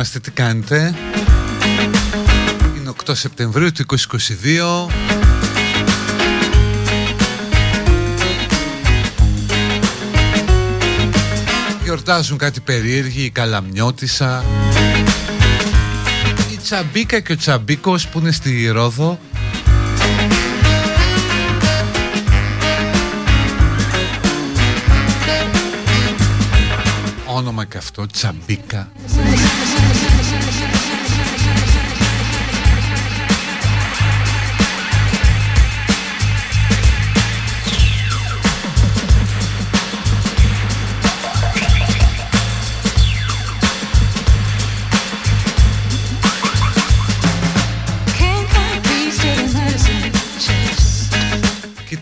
είμαστε, τι κάνετε. Είναι 8 Σεπτεμβρίου του 2022 Γιορτάζουν κάτι περίεργοι η Καλαμιώτισσα. Η Τσαμπίκα και ο Τσαμπίκος που είναι στη Ρόδο. Όνομα και αυτό, Τσαμπίκα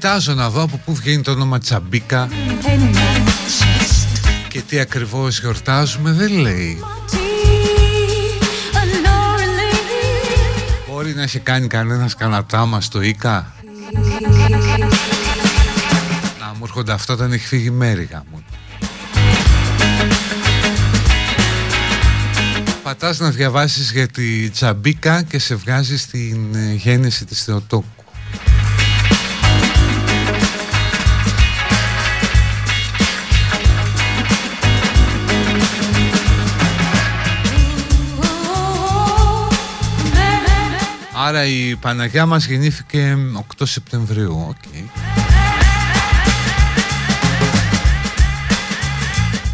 Κοιτάζω να δω από πού βγαίνει το όνομα Τσαμπίκα. Και τι ακριβώς γιορτάζουμε δεν λέει. Μπορεί να έχει κάνει κανένας κανατάμα στο Ίκα. Να μου έρχονται αυτά όταν έχει φύγει μέρη μου. Πατάς να διαβάσεις για τη Τσαμπίκα και σε βγάζει στην ε, γέννηση της Θεοτόκου Άρα η Παναγιά μας γεννήθηκε 8 Σεπτεμβρίου. Okay.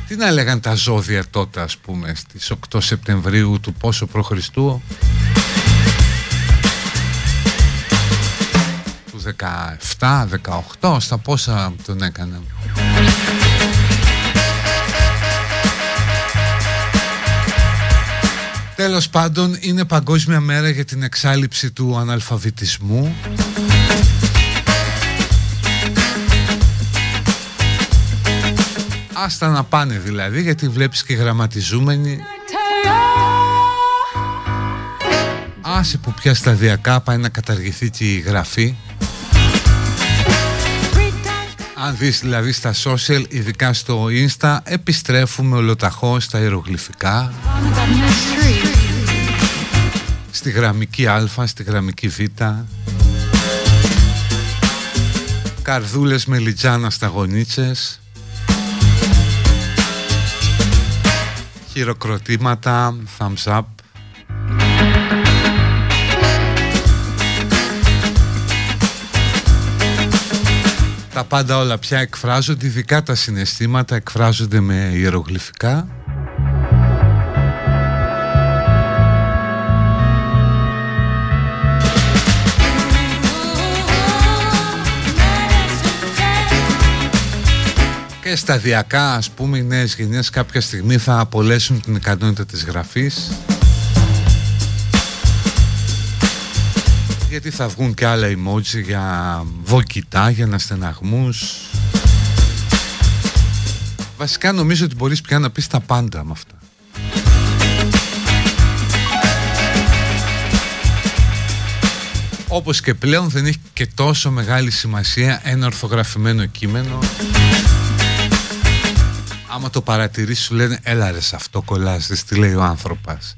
Τι να λέγαν τα ζώδια τότε ας πούμε στις 8 Σεπτεμβρίου του πόσο προ Χριστού Του 17, 18 στα πόσα τον έκανε Τέλος πάντων είναι παγκόσμια μέρα για την εξάλληψη του αναλφαβητισμού. Άστα να πάνε δηλαδή γιατί βλέπεις και γραμματιζούμενοι. Άσε που πια σταδιακά πάει να καταργηθεί και η γραφή αν δεις δηλαδή στα social, ειδικά στο insta, επιστρέφουμε ολοταχώς στα ιερογλυφικά. Στη γραμμική α, στη γραμμική β. Καρδούλες με λιτζάνα στα γονίτσες. Χειροκροτήματα, thumbs up Τα πάντα όλα πια εκφράζονται, ειδικά τα συναισθήματα εκφράζονται με ιερογλυφικά. Και σταδιακά ας πούμε οι νέες γενιές κάποια στιγμή θα απολέσουν την ικανότητα της γραφής γιατί θα βγουν και άλλα emoji για βοκιτά, για αναστεναγμούς Βασικά νομίζω ότι μπορείς πια να πεις τα πάντα με αυτά. Όπως και πλέον δεν έχει και τόσο μεγάλη σημασία ένα ορθογραφημένο κείμενο. Άμα το παρατηρήσεις σου λένε έλα ρε σε αυτό κολλάς, τι λέει ο άνθρωπος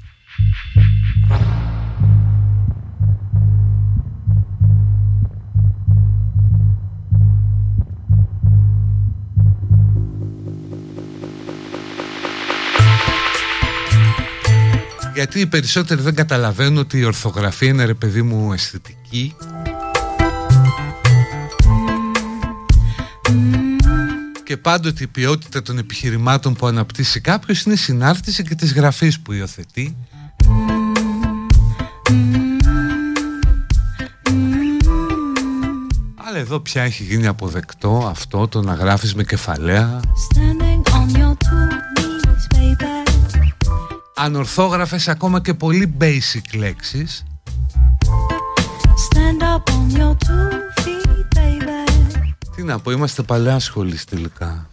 γιατί οι περισσότεροι δεν καταλαβαίνουν ότι η ορθογραφία είναι ρε παιδί μου αισθητική. Και πάντοτε η ποιότητα των επιχειρημάτων που αναπτύσσει κάποιος είναι η συνάρτηση και της γραφής που υιοθετεί. Αλλά εδώ πια έχει γίνει αποδεκτό αυτό το να γράφεις με κεφαλαία ανορθόγραφες ακόμα και πολύ basic λέξεις. Τι να πω, είμαστε παλιά σχολής τελικά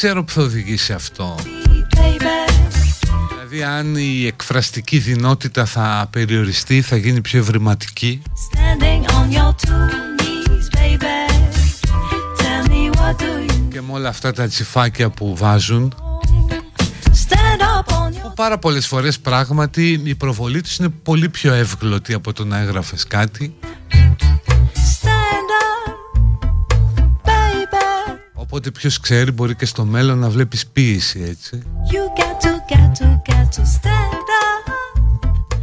ξέρω που θα οδηγήσει αυτό. Δηλαδή αν η εκφραστική δυνότητα θα περιοριστεί, θα γίνει πιο ευρηματική. Και με όλα αυτά τα τσιφάκια που βάζουν που πάρα πολλές φορές πράγματι η προβολή τους είναι πολύ πιο εύγλωτη από το να έγραφες κάτι Οπότε ποιος ξέρει μπορεί και στο μέλλον να βλέπεις ποίηση έτσι.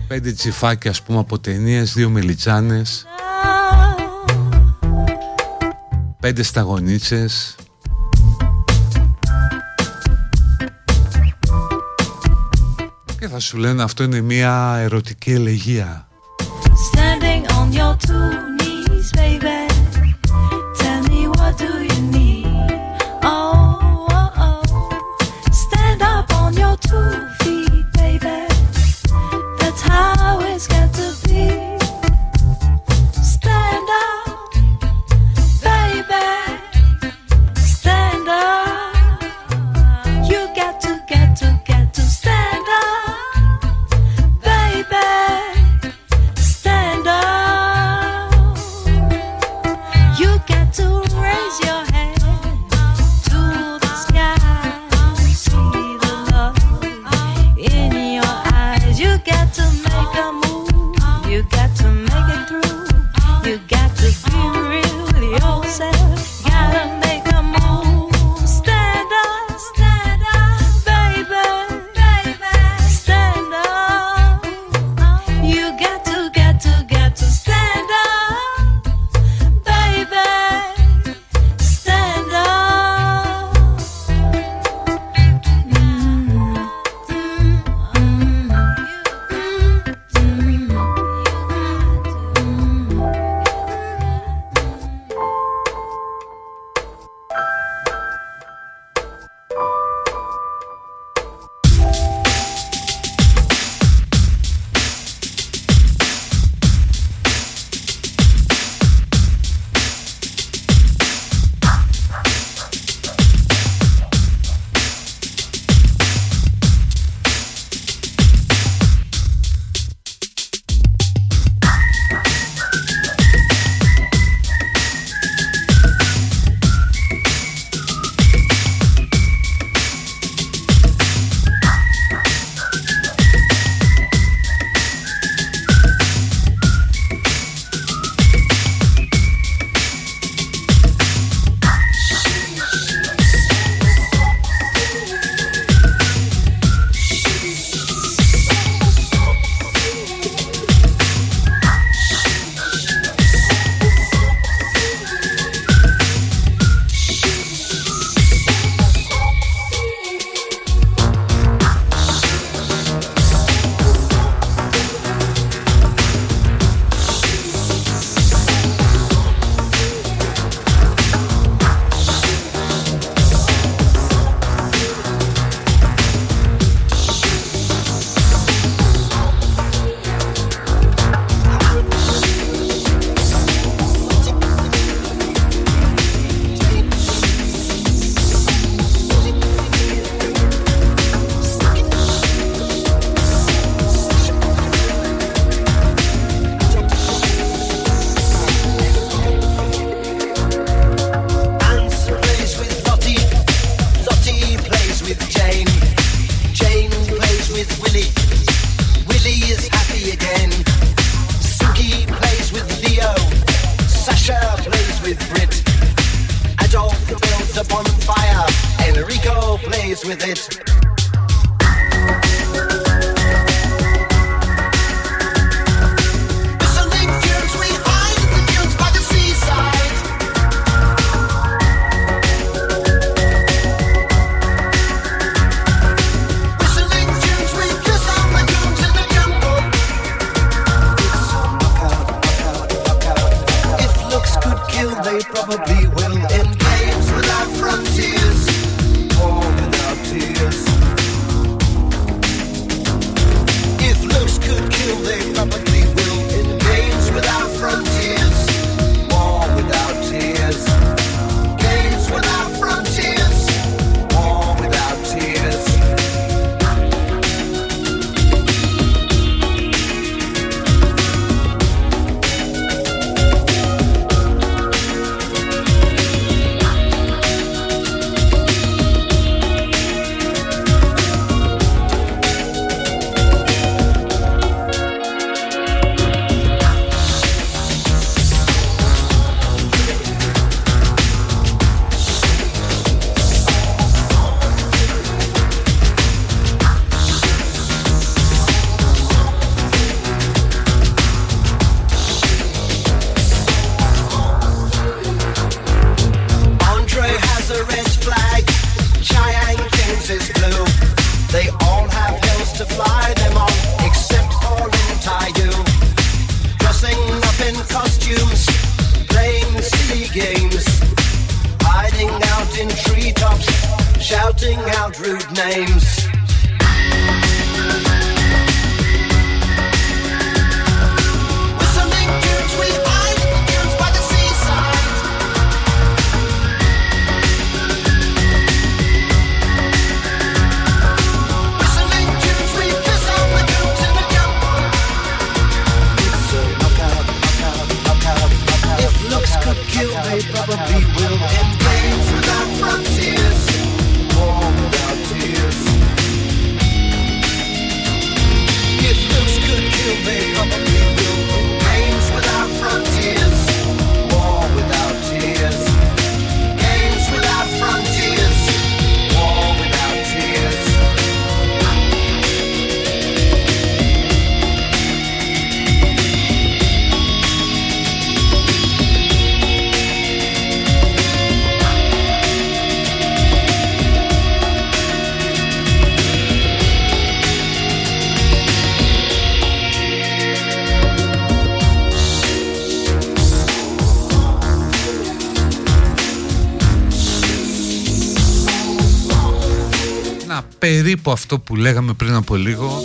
Πέντε τσιφάκια ας πούμε από ταινίες, δύο μελιτσάνες Πέντε σταγονίτσες. Και θα σου λένε αυτό είναι μια ερωτική ελεγία. Standing on your two knees, baby περίπου αυτό που λέγαμε πριν από λίγο.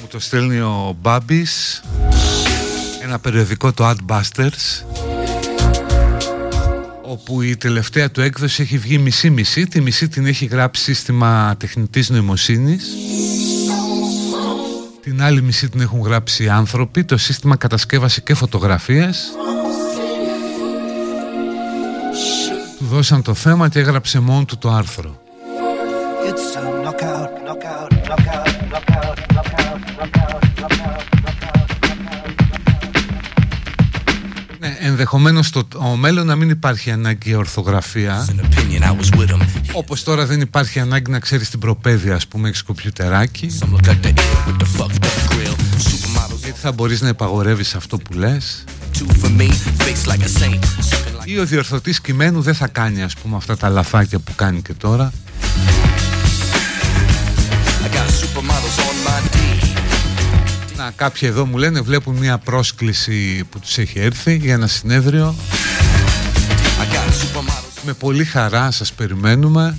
Μου το στέλνει ο Μπάμπης. Ένα περιοδικό το Adbusters όπου η τελευταία του έκδοση έχει βγει μισή-μισή. Τη μισή την έχει γράψει σύστημα τεχνητής νοημοσύνης. Την άλλη μισή την έχουν γράψει άνθρωποι Το σύστημα κατασκεύασε και φωτογραφίες Του δώσαν το θέμα και έγραψε μόνο του το άρθρο ναι, ενδεχομένως στο μέλλον να μην υπάρχει ανάγκη ορθογραφία. Όπως τώρα δεν υπάρχει ανάγκη να ξέρεις την προπαίδεια ας πούμε έχεις κομπιουτεράκι. Γιατί θα μπορείς να υπαγορεύεις αυτό που λες. Ή ο διορθωτής κειμένου δεν θα κάνει ας πούμε αυτά τα λαθάκια που κάνει και τώρα να, κάποιοι εδώ μου λένε βλέπουν μια πρόσκληση που τους έχει έρθει για ένα συνέδριο Με πολύ χαρά σας περιμένουμε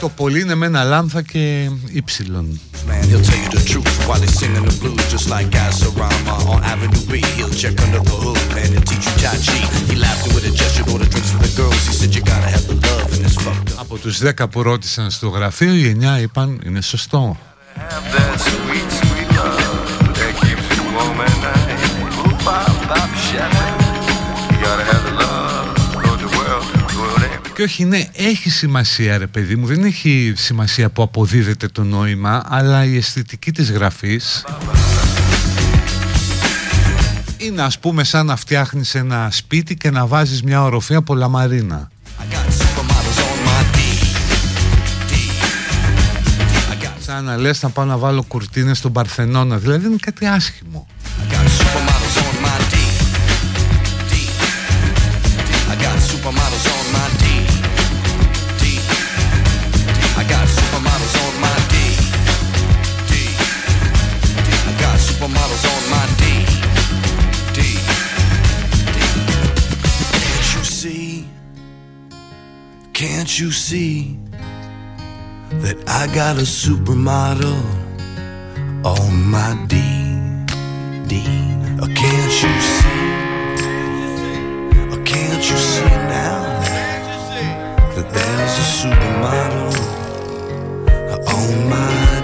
Το πολύ είναι με ένα λάμθα και ύψιλον Man, he'll tell you the truth while he's singing the blues just like Gasorama on Avenue B. He'll check under the hood, man, and teach you Tai Chi. He laughed with a gesture, order drinks for the girls. He said you gotta have the love in this fucked up. Από τους 10 που ρώτησαν στο γραφείο, οι 9 είπαν είναι σωστό. Have that sweet, sweet love that keeps you warm at night. Boop, bop, bop, shut Και όχι, ναι, έχει σημασία ρε παιδί μου, δεν έχει σημασία που αποδίδεται το νόημα, αλλά η αισθητική της γραφής είναι ας πούμε σαν να φτιάχνεις ένα σπίτι και να βάζεις μια οροφή από λαμαρίνα. Σαν να λες να πάω να βάλω κουρτίνες στον Παρθενώνα, δηλαδή είναι κάτι άσχημο. Can't you see; that I got a supermodel on my D? D? Or can't you see? Or can't you see now that there's a supermodel on my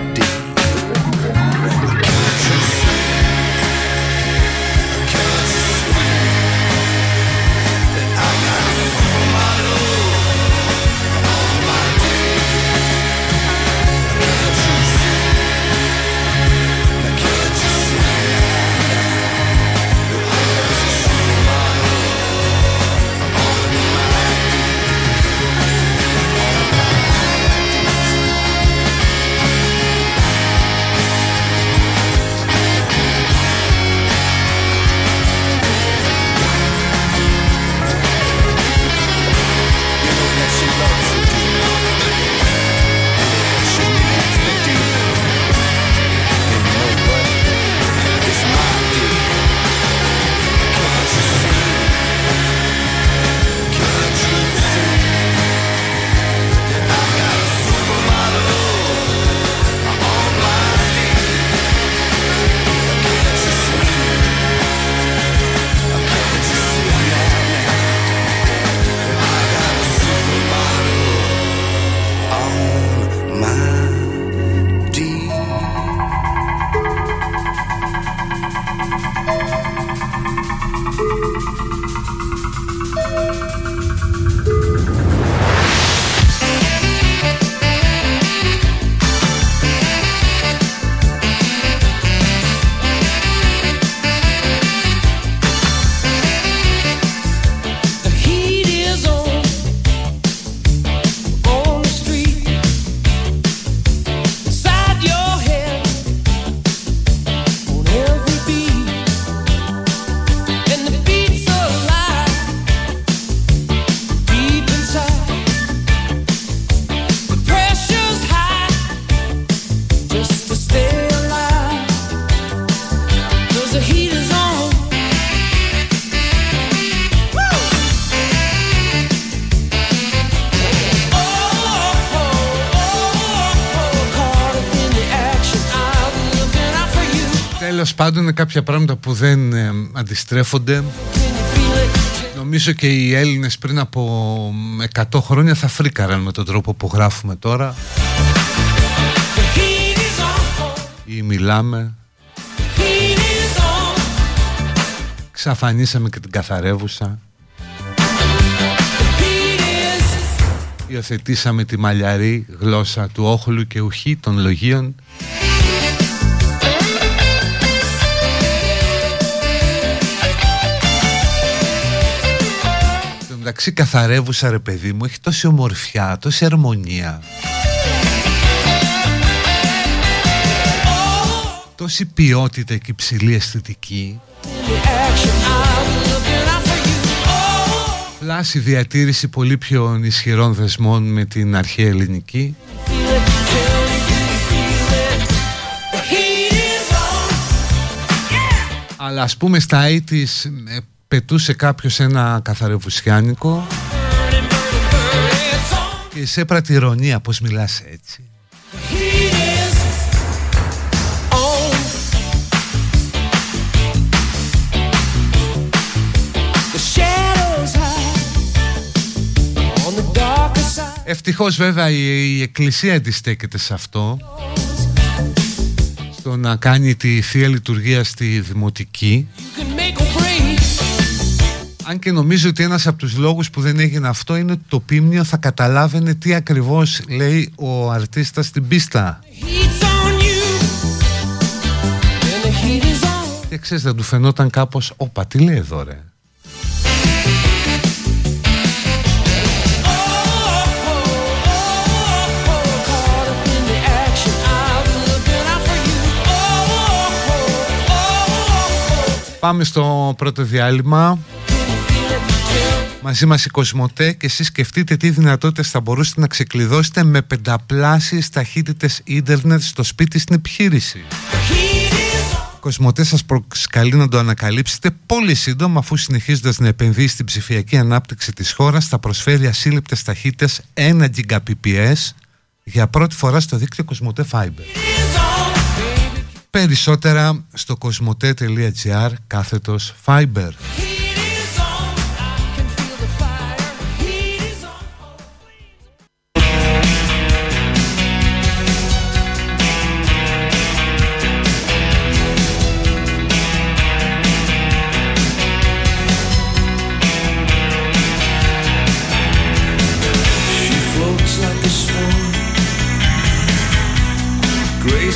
κάποια πράγματα που δεν ε, αντιστρέφονται. Νομίζω και οι Έλληνες πριν από 100 χρόνια θα φρίκαραν με τον τρόπο που γράφουμε τώρα. Ή μιλάμε. Ξαφανίσαμε και την καθαρεύουσα. Υιοθετήσαμε τη μαλλιαρή γλώσσα του όχλου και ουχή των λογίων μεταξύ καθαρεύουσα ρε παιδί μου έχει τόση ομορφιά, τόση αρμονία. Τόση ποιότητα και υψηλή αισθητική. Πλάση διατήρηση πολύ πιο ισχυρών δεσμών με την αρχαία ελληνική. Αλλά ας πούμε στα 80's πετούσε κάποιος ένα καθαρεβουσιάνικο και σε έπρατη ηρωνία πως μιλάς έτσι. Ευτυχώς βέβαια η, Εκκλησία αντιστέκεται σε αυτό στο να κάνει τη Θεία Λειτουργία στη Δημοτική αν και νομίζω ότι ένας από τους λόγους που δεν έγινε αυτό είναι ότι το πίμνιο θα καταλάβαινε τι ακριβώς λέει ο αρτίστας στην πίστα. Και ξέρεις δεν του φαινόταν κάπως «Όπα, τι λέει εδώ ρε». Πάμε στο πρώτο διάλειμμα Μαζί μας η Κοσμοτέ και εσείς σκεφτείτε τι δυνατότητες θα μπορούσατε να ξεκλειδώσετε με πενταπλάσιες ταχύτητες ίντερνετ στο σπίτι στην επιχείρηση. Κοσμοτέ σας προσκαλεί να το ανακαλύψετε πολύ σύντομα αφού συνεχίζοντας να επενδύει στην ψηφιακή ανάπτυξη της χώρας θα προσφέρει ασύλληπτες ταχύτητες 1 Gbps για πρώτη φορά στο δίκτυο Κοσμοτέ Fiber. Περισσότερα στο κοσμοτέ.gr κάθετος Fiber.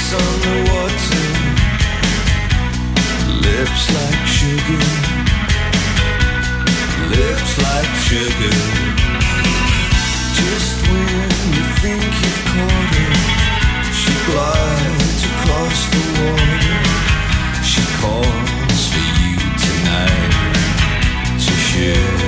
on the water, lips like sugar, lips like sugar. Just when you think you've caught her, she glides across the water. She calls for you tonight to share.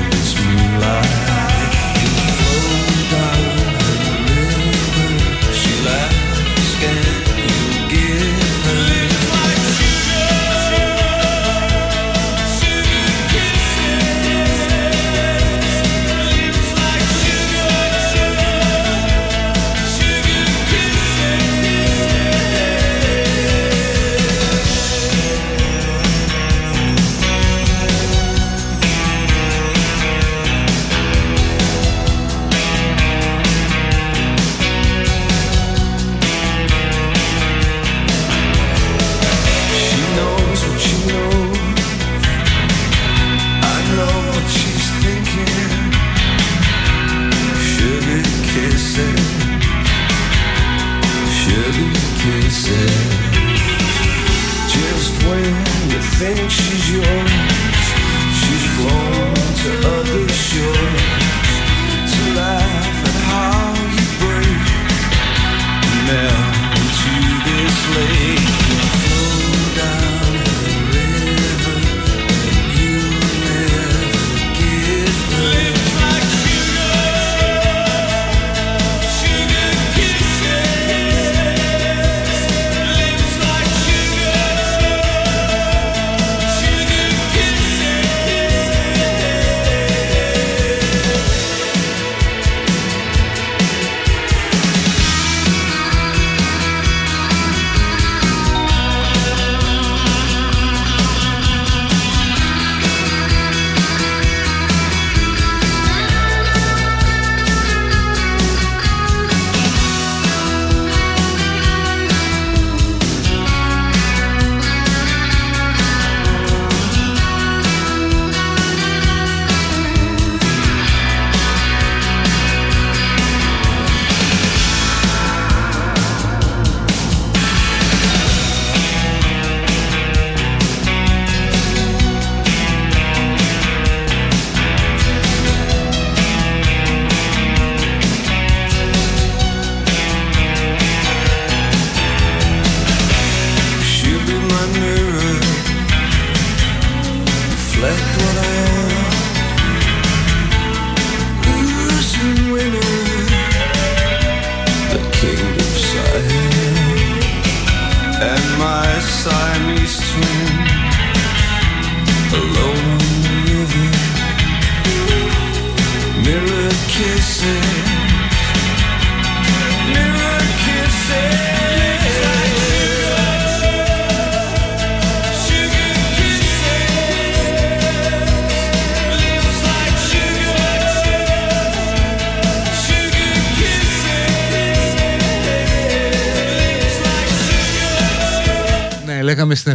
wish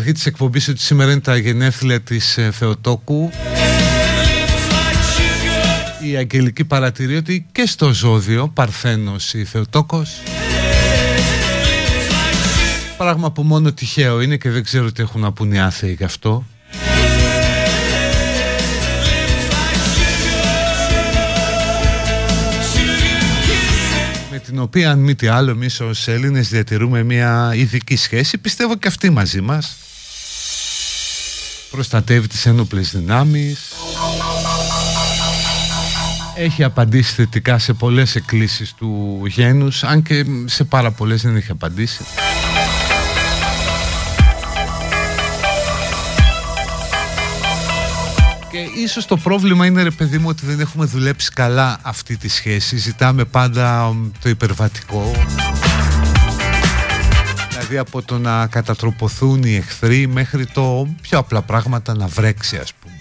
αρχή της εκπομπής ότι σήμερα είναι τα γενέθλια της ε, Θεοτόκου. Η Αγγελική παρατηρεί ότι και στο ζώδιο Παρθένος η Θεοτόκος. Πράγμα που μόνο τυχαίο είναι και δεν ξέρω τι έχουν να πούν οι άθεοι γι' αυτό. Με την οποία αν μη τι άλλο εμείς ως Έλληνες διατηρούμε μια ειδική σχέση. Πιστεύω και αυτή μαζί μας προστατεύει τις ένοπλες δυνάμεις. Έχει απαντήσει θετικά σε πολλές εκκλήσεις του γένους αν και σε πάρα πολλές δεν έχει απαντήσει. Και ίσως το πρόβλημα είναι ρε παιδί μου ότι δεν έχουμε δουλέψει καλά αυτή τη σχέση. Ζητάμε πάντα το υπερβατικό Δηλαδή από το να κατατροποθούν οι εχθροί μέχρι το πιο απλά πράγματα να βρέξει ας πούμε.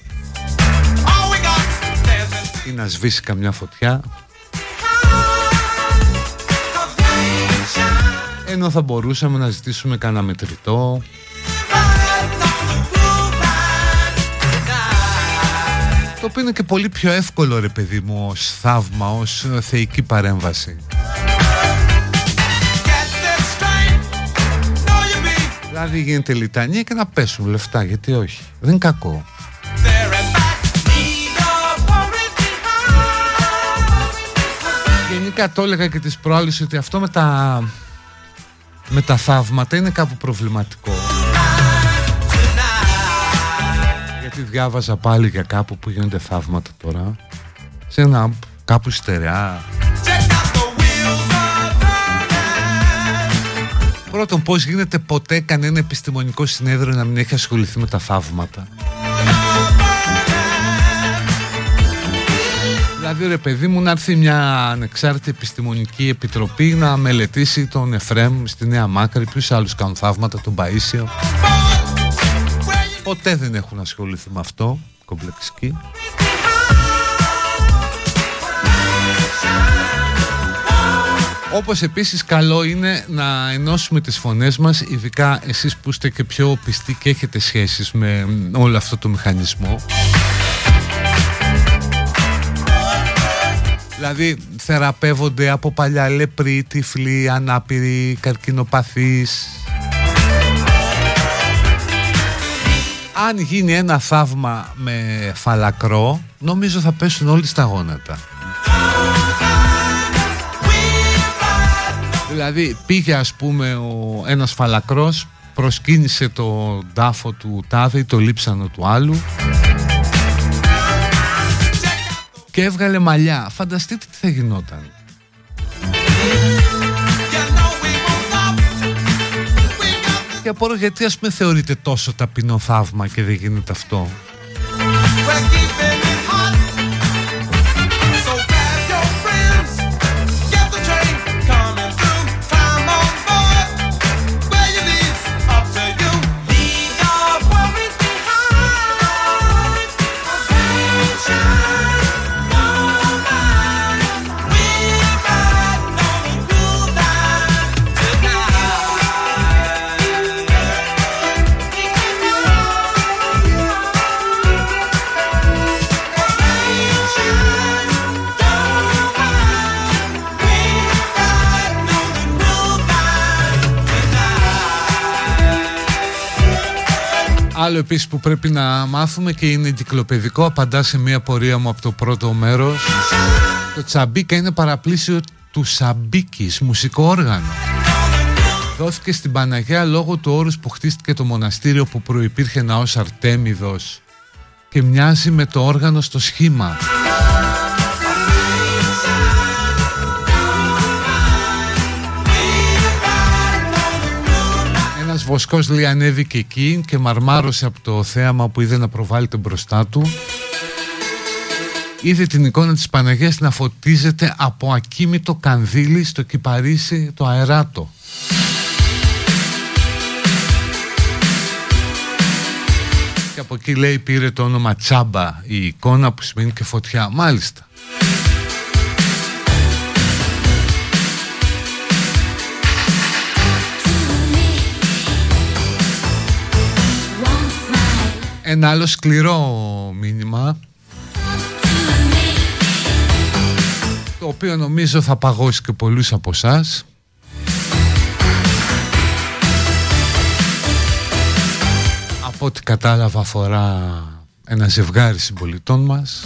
Ή να σβήσει καμιά φωτιά. Ενώ θα μπορούσαμε να ζητήσουμε κανένα μετρητό. Το οποίο είναι και πολύ πιο εύκολο ρε παιδί μου ως θαύμα, ως ε, θεϊκή παρέμβαση. Δηλαδή γίνεται λιτανία και να πέσουν λεφτά, γιατί όχι. Δεν είναι κακό. Γενικά το έλεγα και τις προάλλες ότι αυτό με τα, με τα θαύματα είναι κάπου προβληματικό. γιατί διάβαζα πάλι για κάπου που γίνονται θαύματα τώρα σε ένα κάπου στερεά Πρώτον πώς γίνεται ποτέ κανένα επιστημονικό συνέδριο να μην έχει ασχοληθεί με τα θαύματα; Δηλαδή ρε παιδί μου να έρθει μια ανεξάρτητη επιστημονική επιτροπή να μελετήσει τον Εφρέμ στη Νέα Μάκρη Ποιους άλλους κάνουν θαύματα, τον Παΐσιο ποτέ δεν έχουν ασχοληθεί με αυτό κομπλεξική Όπως επίσης καλό είναι να ενώσουμε τις φωνές μας Ειδικά εσείς που είστε και πιο πιστοί και έχετε σχέσεις με όλο αυτό το μηχανισμό. Δηλαδή θεραπεύονται από παλιά λεπροί, τυφλοί, ανάπηροι, καρκινοπαθείς. Αν γίνει ένα θαύμα με φαλακρό νομίζω θα πέσουν όλοι στα γόνατα Δηλαδή πήγε ας πούμε ο, ένας φαλακρός προσκύνησε το τάφο του τάδε ή το λείψανο του άλλου και έβγαλε μαλλιά. Φανταστείτε τι θα γινόταν. και απορώ γιατί ας πούμε θεωρείται τόσο ταπεινό θαύμα και δεν γίνεται αυτό; Άλλο επίσης που πρέπει να μάθουμε και είναι εγκυκλοπαιδικό Απαντά σε μια πορεία μου από το πρώτο μέρος. Το τσαμπίκα είναι παραπλήσιο του σαμπίκης, μουσικό όργανο. Δόθηκε στην Παναγία λόγω του όρους που χτίστηκε το μοναστήριο που προϋπήρχε ναός Αρτέμιδος και μοιάζει με το όργανο στο σχήμα βοσκός λέει ανέβηκε εκεί και μαρμάρωσε από το θέαμα που είδε να προβάλλεται μπροστά του. Είδε την εικόνα της Παναγίας να φωτίζεται από ακίμητο κανδύλι στο κυπαρίσι το αεράτο. Και από εκεί λέει πήρε το όνομα Τσάμπα η εικόνα που σημαίνει και φωτιά. Μάλιστα Ένα άλλο σκληρό μήνυμα το οποίο νομίζω θα παγώσει και πολλούς από εσάς. Από ό,τι κατάλαβα αφορά ένα ζευγάρι συμπολιτών μας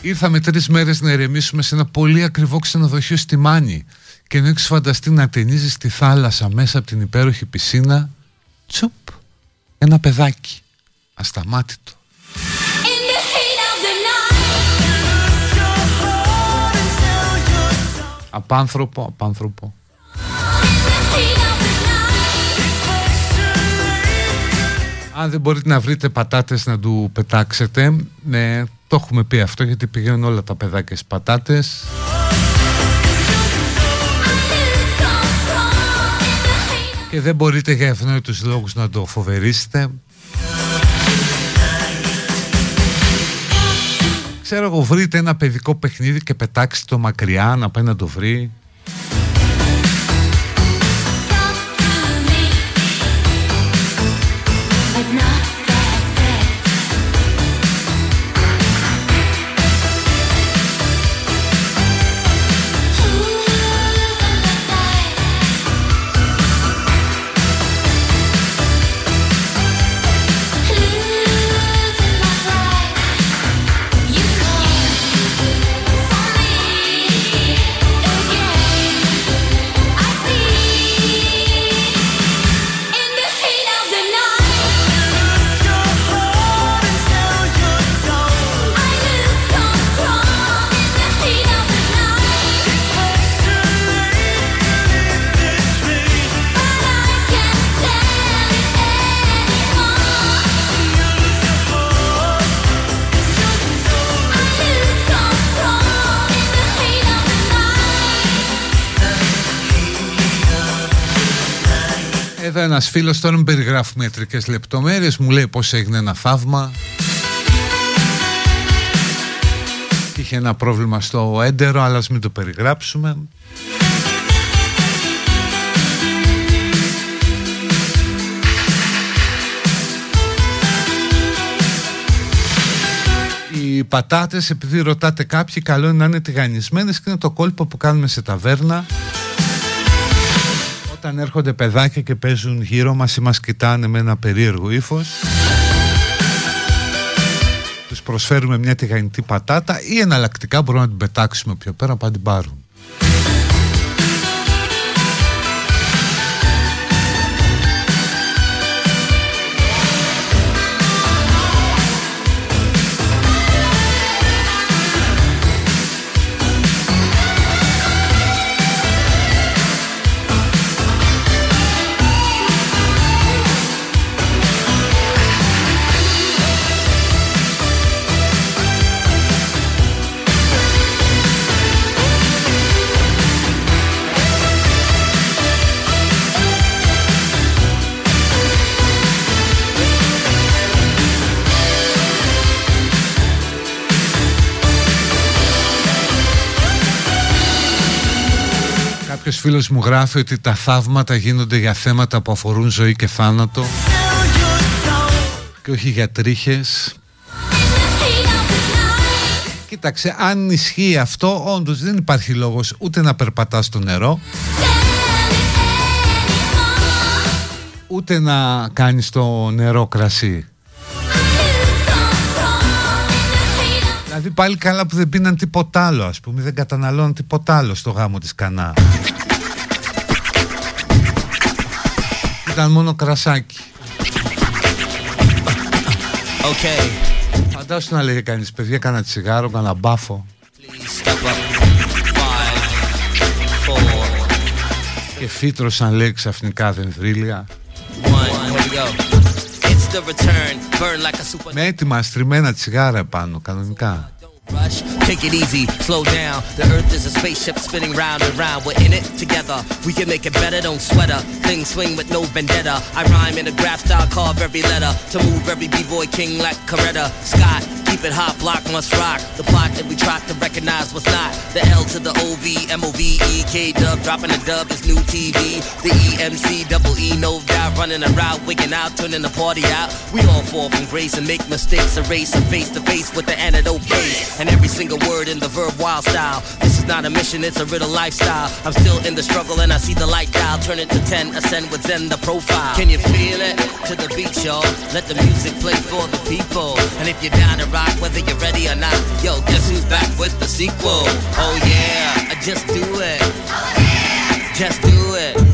Ήρθαμε τρεις μέρες να ερεμήσουμε σε ένα πολύ ακριβό ξενοδοχείο στη Μάνη και ενώ έχεις φανταστεί να ταινίζεις τη θάλασσα μέσα από την υπέροχη πισίνα τσουπ, ένα παιδάκι ασταμάτητο Απάνθρωπο, απάνθρωπο. Αν δεν μπορείτε να βρείτε πατάτες να του πετάξετε, ναι, το έχουμε πει αυτό γιατί πηγαίνουν όλα τα παιδάκια στις πατάτες. Και δεν μπορείτε για ευνόητους λόγους να το φοβερίσετε. Ξέρω εγώ βρείτε ένα παιδικό παιχνίδι και πετάξτε το μακριά να πάει να το βρει. Εδώ ένας φίλος τώρα μου περιγράφει μετρικές λεπτομέρειες Μου λέει πως έγινε ένα θαύμα. Είχε ένα πρόβλημα στο έντερο Αλλά ας μην το περιγράψουμε. Οι πατάτες επειδή ρωτάτε κάποιοι καλό είναι να είναι τηγανισμένες και είναι το κόλπο που κάνουμε σε ταβέρνα όταν έρχονται παιδάκια και παίζουν γύρω μας ή μας κοιτάνε με ένα περίεργο ύφος τους προσφέρουμε μια τηγανιτή πατάτα ή εναλλακτικά μπορούμε να την πετάξουμε πιο πέρα να την πάρουν φίλος μου γράφει ότι τα θαύματα γίνονται για θέματα που αφορούν ζωή και θάνατο. Και όχι για τρίχες. Κοίταξε, αν ισχύει αυτό, όντως δεν υπάρχει λόγος ούτε να περπατάς στο νερό ούτε να κάνεις το νερό κρασί. Δηλαδή πάλι καλά που δεν πίναν τίποτα άλλο ας πούμε Δεν καταναλώναν τίποτα άλλο στο γάμο της Κανά Ήταν μόνο κρασάκι. Okay. Φαντάσου να λέγε κανείς παιδιά κάνα τσιγάρο, κάνα μπάφο Και φύτρωσαν λέει ξαφνικά δενδρίλια με έτοιμα στριμμένα τσιγάρα επάνω, κανονικά. Rush, take it easy, slow down. The earth is a spaceship spinning round and round. We're in it together. We can make it better, don't sweat her. Things swing with no vendetta. I rhyme in a graph style, carve every letter. To move every b-boy king like Coretta. Scott Keep it hot, block must rock. The plot that we try to recognize was not. The L to the O V M O V E K dub, dropping the dub is new TV. The E M C double E no doubt, running around, wigging out, turning the party out. We all fall from grace and make mistakes, erase and face to face with the antidote base. And every single word in the verb wild style. This is not a mission, it's a riddle lifestyle. I'm still in the struggle and I see the light dial turn it to 10, ascend with Zen the profile. Can you feel it? To the beat, y'all. Let the music play for the people. And if you're down to rock, whether you're ready or not, yo, guess who's back with the sequel? Oh yeah, just do it. Oh, yeah. Just do it.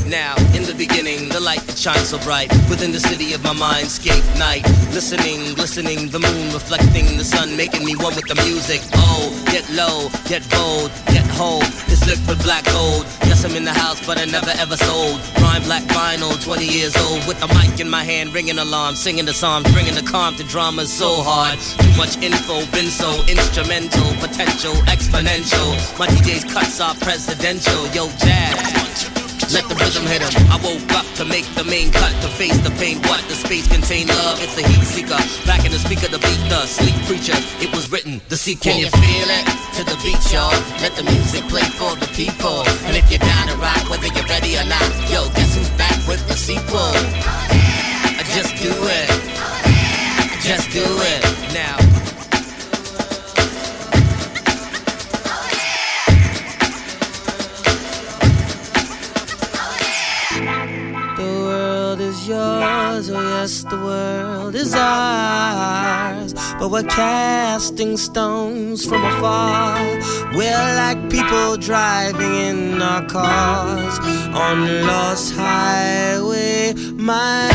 Now, in the beginning, the light that shines so bright within the city of my mindscape night. Listening, glistening, the moon reflecting the sun, making me one with the music. Oh, get low, get bold, get hold. It's liquid black gold. Yes, I'm in the house, but I never ever sold. Rhyme black vinyl, 20 years old, with the mic in my hand, ringing alarm, singing the psalms, bringing the calm to dramas so hard. Too much info, been so instrumental, potential, exponential. My DJ's cuts are presidential. Yo, jazz. Let the rhythm hit him. I woke up to make the main cut, to face the pain. What the space contain love? It's the heat seeker. Back in the speaker, the beat, the sleep preacher. It was written, the sequel. Can you feel it? To the beat, y'all. Let the music play for the people. And if you're down to rock, whether you're ready or not, yo, guess who's back with the sequel? I just do it. Just do it. Now. Yours, oh yes, the world is ours. But we're casting stones from afar. We're like people driving in our cars on Lost Highway. My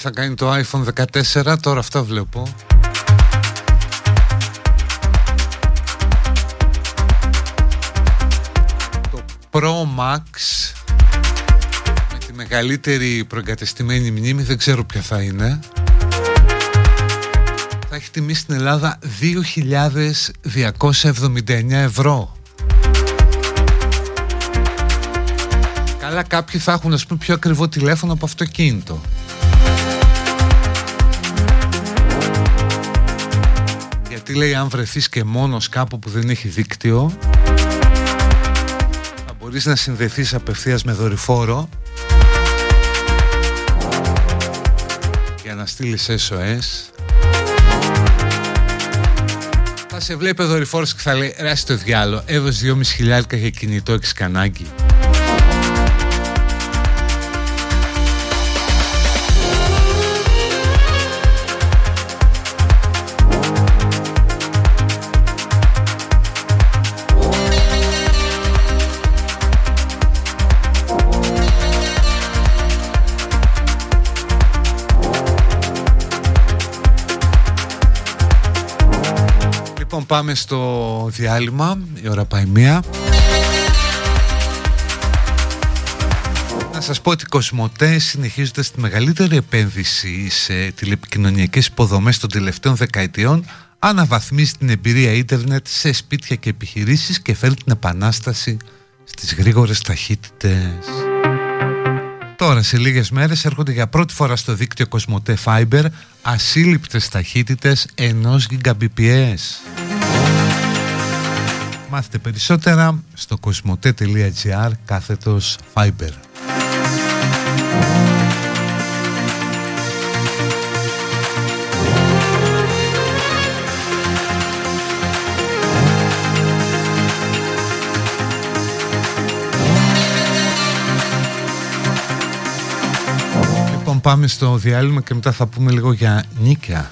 θα κάνει το iPhone 14 Τώρα αυτά βλέπω. Το Pro Max Με τη μεγαλύτερη προεγκατεστημένη μνήμη Δεν ξέρω ποια θα είναι. Θα έχει τιμή στην Ελλάδα 2.279 ευρώ. Αλλά κάποιοι θα έχουν ας πούμε πιο ακριβό τηλέφωνο από αυτοκίνητο Γιατί λέει αν βρεθείς και μόνος κάπου που δεν έχει δίκτυο Θα μπορείς να συνδεθείς απευθείας με δορυφόρο Για να στείλεις SOS Θα σε βλέπει ο δορυφόρος και θα λέει Ρε το διάλο, έδωσε 2.500 για κινητό έχεις κανάγκη πάμε στο διάλειμμα, η ώρα πάει μία. Να σας πω ότι οι Κοσμοτές συνεχίζονται στη μεγαλύτερη επένδυση σε τηλεπικοινωνιακές υποδομές των τελευταίων δεκαετιών αναβαθμίζει την εμπειρία ίντερνετ σε σπίτια και επιχειρήσεις και φέρει την επανάσταση στις γρήγορες ταχύτητες. Τώρα σε λίγες μέρες έρχονται για πρώτη φορά στο δίκτυο Κοσμοτέ Fiber ασύλληπτες ταχύτητες ενός Gbps. Μάθετε περισσότερα στο κοσμοτέ.gr κάθετος Fiber. Πάμε στο διάλειμμα και μετά θα πούμε λίγο για νίκαια.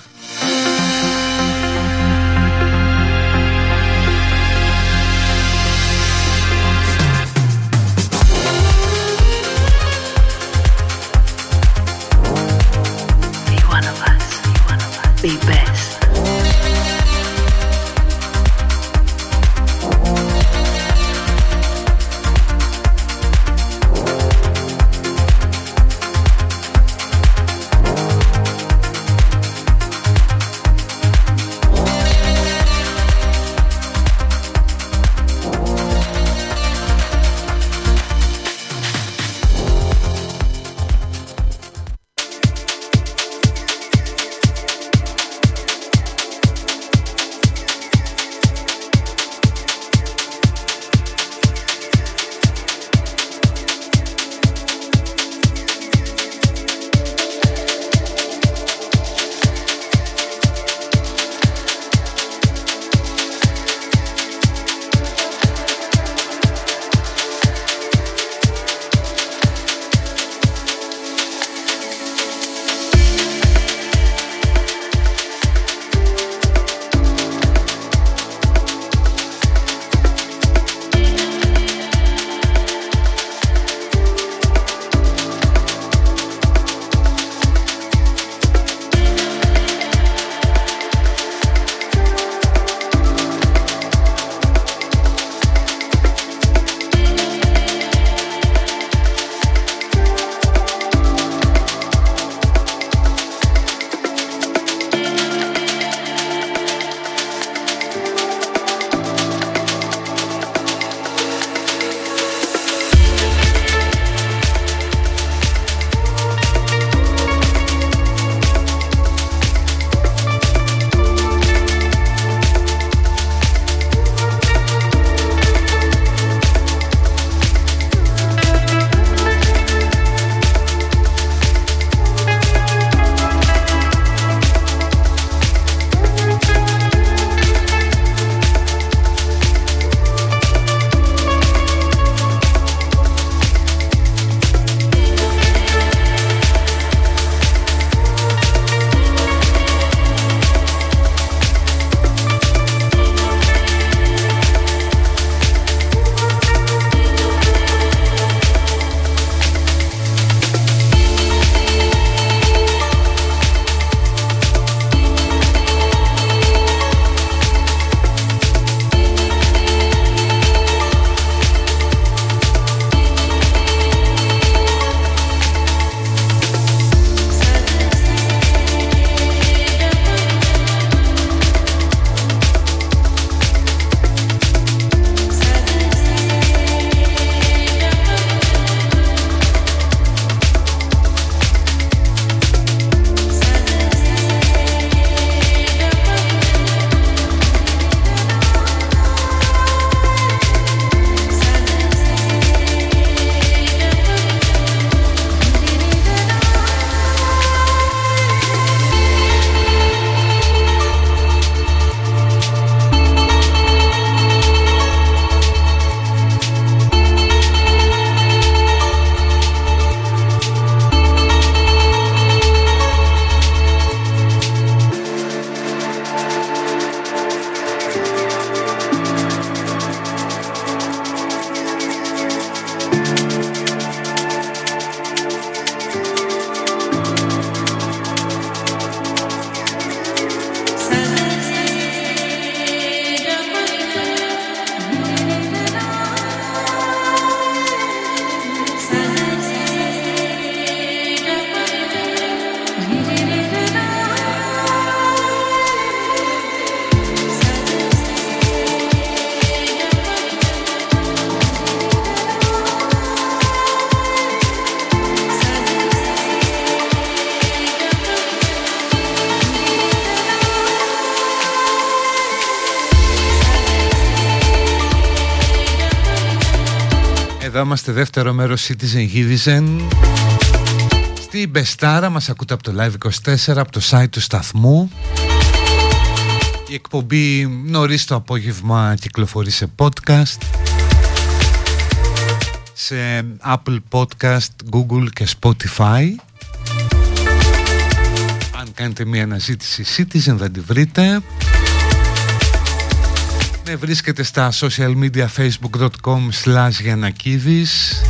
Είμαστε δεύτερο μέρος Citizen Citizen. Στη Μπεστάρα μας ακούτε από το Live 24 Από το site του σταθμού. Η εκπομπή νωρίς το απόγευμα κυκλοφορεί σε podcast Σε Apple Podcast, Google και Spotify. Αν κάνετε μια αναζήτηση Citizen θα τη βρείτε με βρίσκετε στα social media facebook.com slash Γιαννακίδης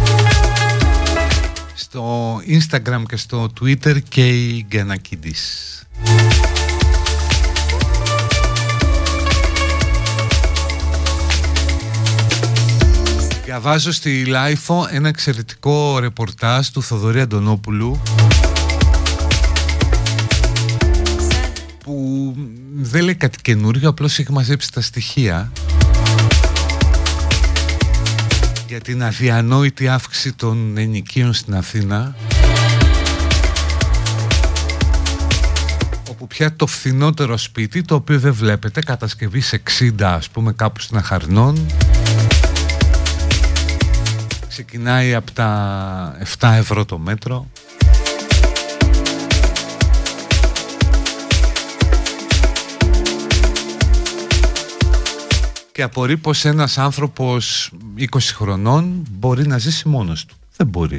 Στο Instagram και στο Twitter και η Γιαννακίδης. Διαβάζω στη LiFO ένα εξαιρετικό ρεπορτάζ του Θοδωρή Αντωνόπουλου που δεν λέει κάτι καινούριο, απλώς έχει μαζέψει τα στοιχεία για την αδιανόητη αύξηση των ενοικίων στην Αθήνα όπου πια το φθηνότερο σπίτι το οποίο δεν βλέπετε κατασκευή σε 60 ας πούμε κάπου στην Αχαρνών ξεκινάει από τα 7 ευρώ το μέτρο και απορεί πως ένας άνθρωπος 20 χρονών μπορεί να ζήσει μόνος του. Δεν μπορεί.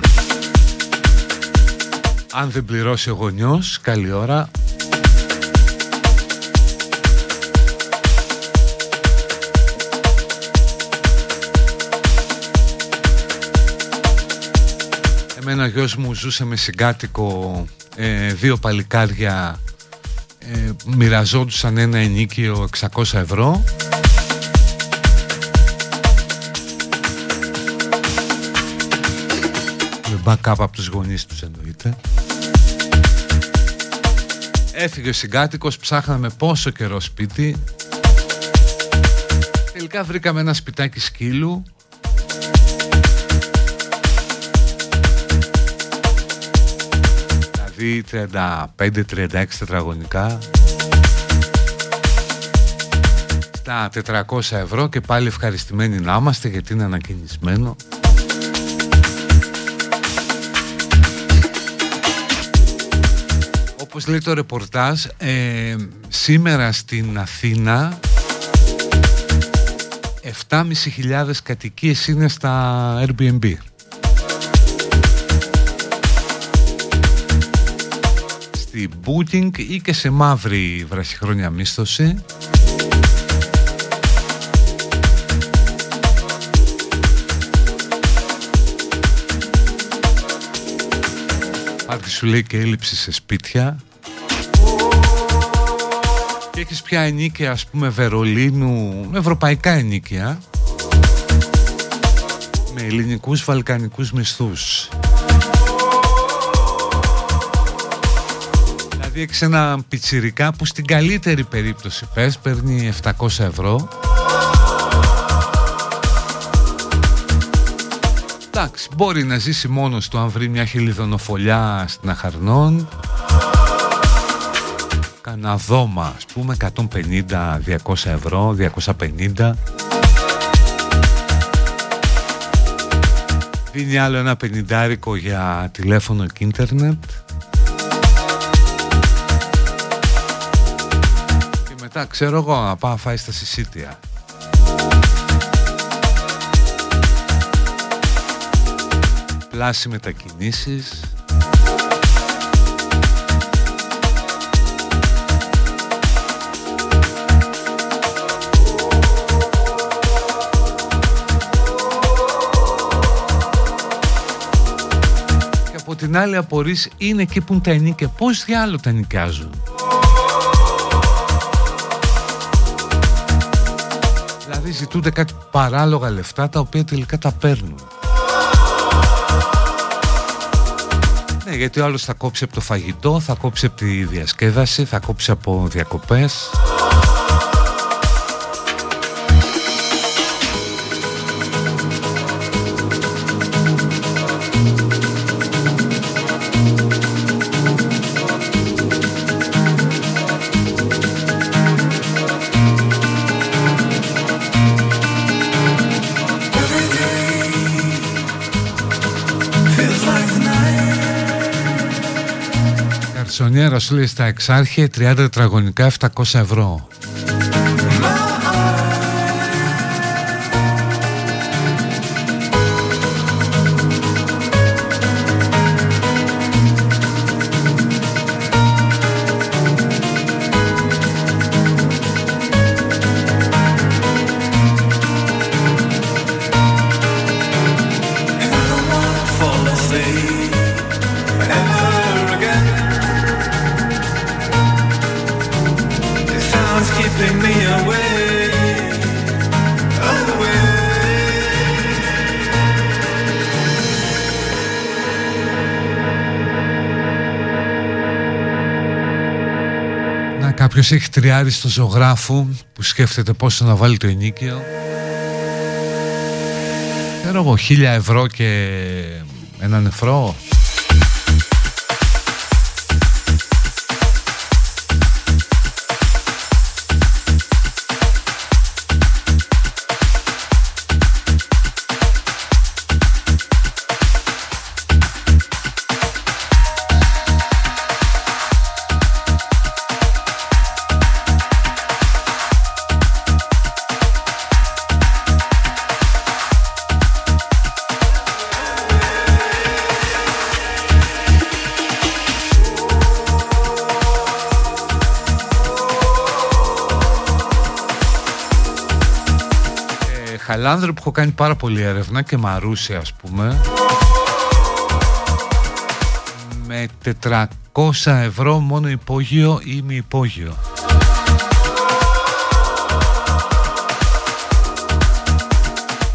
Αν δεν πληρώσει ο γονιός, καλή ώρα. Εμένα ο γιος μου ζούσε με συγκάτοικο ε, δύο παλικάρια ε, μοιραζόντουσαν ένα ενίκιο 600 ευρώ backup από τους γονείς τους εννοείται. Έφυγε ο συγκάτοικος, ψάχναμε πόσο καιρό σπίτι. Τελικά βρήκαμε ένα σπιτάκι σκύλου. Δηλαδή 35-36 τετραγωνικά. Στα 400 ευρώ και πάλι ευχαριστημένοι να είμαστε γιατί είναι ανακαινισμένο όπως λέει το ρεπορτάζ, ε, σήμερα στην Αθήνα 7.500 κατοικίες είναι στα Airbnb. Στη Booking ή και σε μαύρη βραχυχρόνια μίσθωση. Υπάρχει σου λέει και έλλειψη σε σπίτια. Και έχεις πια ενίκαια ας πούμε Βερολίνου, ευρωπαϊκά ενίκαια. Με ελληνικούς βαλκανικούς μισθούς. Δηλαδή έχεις ένα πιτσιρικά που στην καλύτερη περίπτωση πες παίρνει 700 ευρώ Εντάξει, μπορεί να ζήσει μόνος του αν βρει μια χελιδονοφολιά στην Αχαρνών Κάνα δώμα, ας πούμε 150-200 ευρώ, 250 Δίνει άλλο ένα πενιντάρικο για τηλέφωνο και ίντερνετ. Και μετά ξέρω εγώ να πάω να φάει στα συσίτια πλάση μετακινήσεις. Και από την άλλη απορείς είναι εκεί που είναι τα ενίκια πώς διάλογο τα νοικιάζουν. Δηλαδή ζητούνται κάτι παράλογα λεφτά τα οποία τελικά τα παίρνουν Ναι, γιατί ο άλλος θα κόψει από το φαγητό, θα κόψει από τη διασκέδαση, θα κόψει από διακοπές. Σονιέρα σου λέει στα εξάρχεια 30 τετραγωνικά 700 ευρώ. Κάποιος έχει τριάρει στο ζωγράφο που σκέφτεται πόσο να βάλει το ενίκιο. Ξέρω εγώ, χίλια ευρώ και ένα νεφρό. Χαλάνδρο που έχω κάνει πάρα πολύ έρευνα και Μαρούσι ας πούμε. Με 400 ευρώ μόνο υπόγειο ή μη υπόγειο.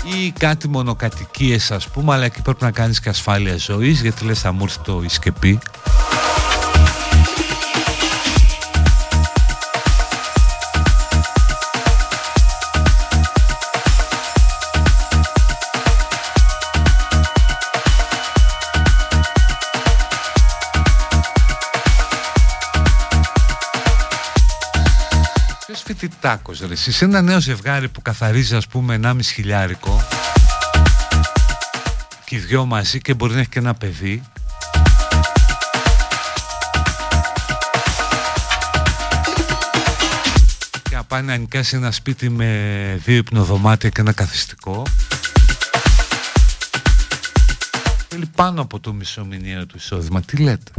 Ή κάτι μονοκατοικίες ας πούμε αλλά εκεί πρέπει να κάνεις και ασφάλεια ζωής γιατί λες θα μου έρθει το ισκεπί τάκος ρε. Εσείς ένα νέο ζευγάρι που καθαρίζει ας πούμε 1,5 χιλιάρικο και οι δυο μαζί και μπορεί να έχει και ένα παιδί. Και να πάει να νοικάσει ένα σπίτι με δύο υπνοδωμάτια και ένα καθιστικό. Θέλει πάνω από το μισό μηνιαίο του εισόδημα. Τι λέτε;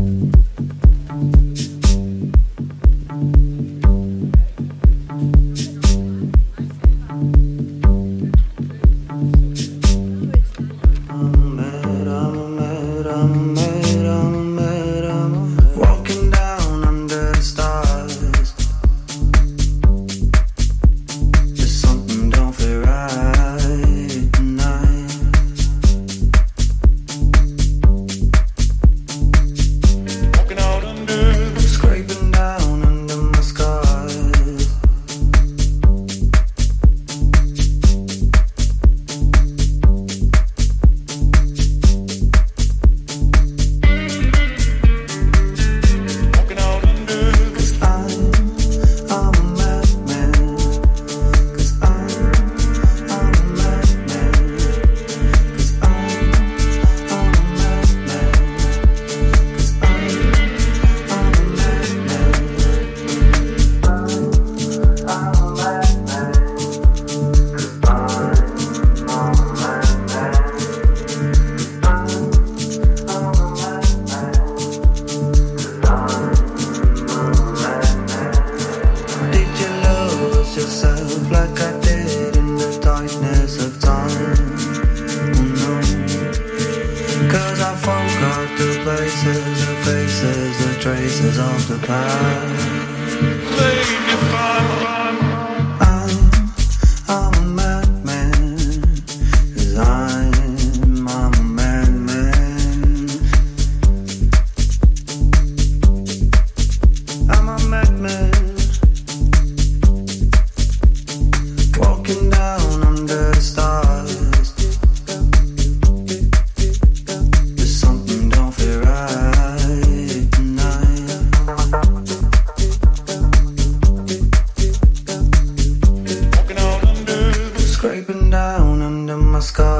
Moscow.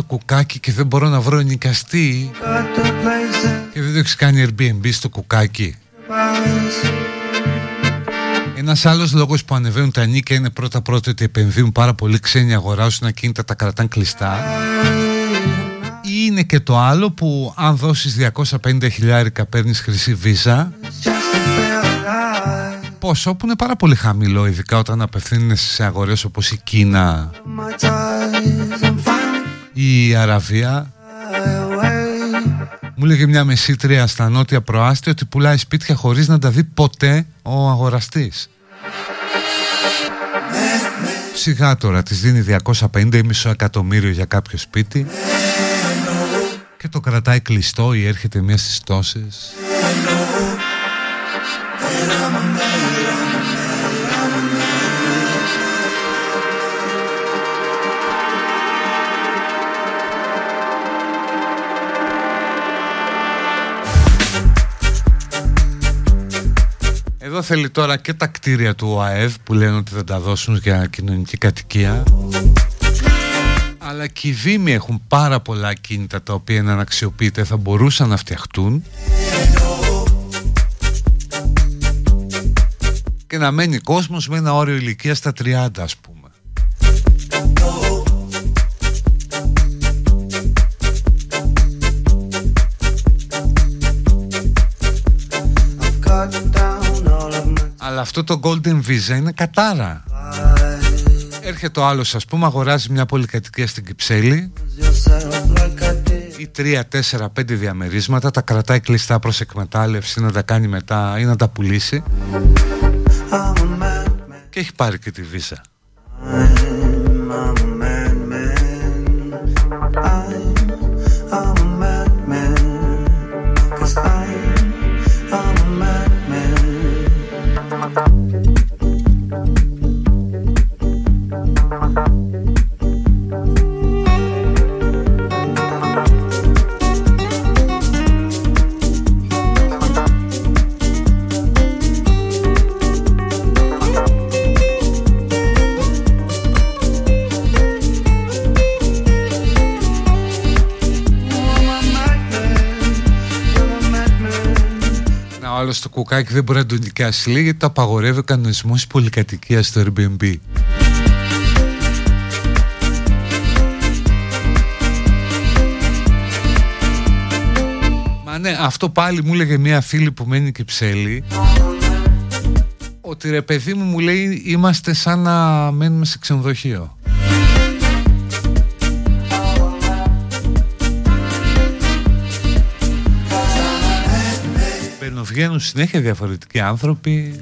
Στο κουκάκι και δεν μπορώ να βρω νοικαστή και δεν το έχεις κάνει Airbnb στο κουκάκι. Ένας άλλος λόγος που ανεβαίνουν τα νίκια είναι πρώτα πρώτα ότι επενδύουν πάρα πολύ ξένοι αγοράζουν ακίνητα τα κρατάν κλειστά. Ή είναι και το άλλο που αν δώσεις 250 χιλιάρικα παίρνεις χρυσή βίζα ποσό που είναι πάρα πολύ χαμηλό ειδικά όταν απευθύνεσαι σε αγορές όπως η Κίνα ή η Αραβία μου λέγε μια μεσήτρια στα νότια προάστια ότι πουλάει σπίτια χωρίς να τα δει ποτέ ο αγοραστής. Σιγά τώρα της δίνει 250 ή μισό εκατομμύριο για κάποιο σπίτι και το κρατάει κλειστό ή έρχεται μια στις τόσες Εδώ θέλει τώρα και τα κτίρια του ΟΑΕΔ που λένε ότι δεν τα δώσουν για κοινωνική κατοικία αλλά και οι Δήμοι έχουν πάρα πολλά κίνητα τα οποία είναι αναξιοποιείται θα μπορούσαν να φτιαχτούν και να μένει κόσμος με ένα όριο ηλικίας στα 30 ας πούμε. Αλλά αυτό το Golden Visa είναι κατάρα. Έρχεται ο άλλος ας πούμε αγοράζει μια πολυκατοικία στην Κυψέλη ή τρία, τέσσερα, πέντε διαμερίσματα τα κρατάει κλειστά προς εκμετάλλευση να τα κάνει μετά ή να τα πουλήσει και έχει πάρει και τη βίζα. Άλλο στο κουκάκι δεν μπορεί να τον νοικιάσει λέει γιατί το απαγορεύει ο κανονισμός πολυκατοικία στο Airbnb. Μα ναι, αυτό πάλι μου έλεγε μια φίλη που μένει και ψέλει ότι ρε παιδί μου μου λέει είμαστε σαν να μένουμε σε ξενοδοχείο. Βγαίνουν συνέχεια διαφορετικοί άνθρωποι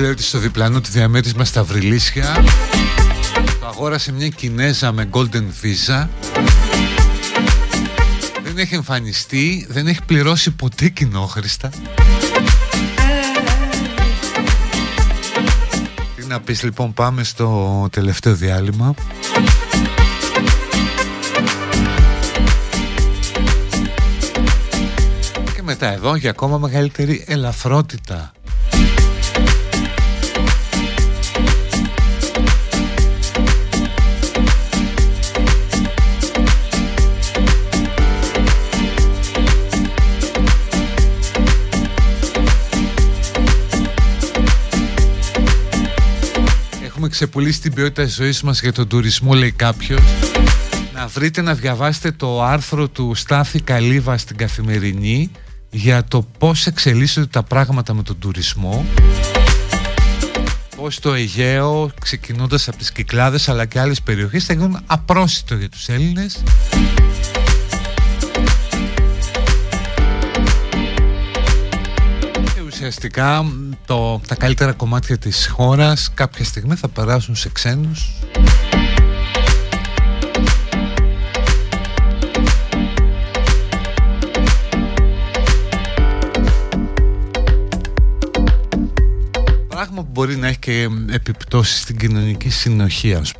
Δημήτρης λέει ότι στο διπλανό του διαμέρισμα στα Βρυλίσια. Το αγόρασε μια Κινέζα με Golden Visa. Δεν έχει εμφανιστεί, δεν έχει πληρώσει ποτέ κοινόχρηστα. Τι να πεις λοιπόν πάμε στο τελευταίο διάλειμμα. Και μετά εδώ για ακόμα μεγαλύτερη ελαφρότητα ξεπουλήσει την ποιότητα της ζωής μας για τον τουρισμό λέει κάποιος. Να βρείτε να διαβάσετε το άρθρο του Στάθη Καλύβα στην Καθημερινή για το πώς εξελίσσονται τα πράγματα με τον τουρισμό. Πως το Αιγαίο ξεκινώντας από τις Κυκλάδες αλλά και άλλες περιοχές θα γίνουν απρόσιτο για τους Έλληνες. Ουσιαστικά το, τα καλύτερα κομμάτια της χώρας κάποια στιγμή θα περάσουν σε ξένους. Πράγμα που μπορεί να έχει και επιπτώσεις στην κοινωνική συνοχή ας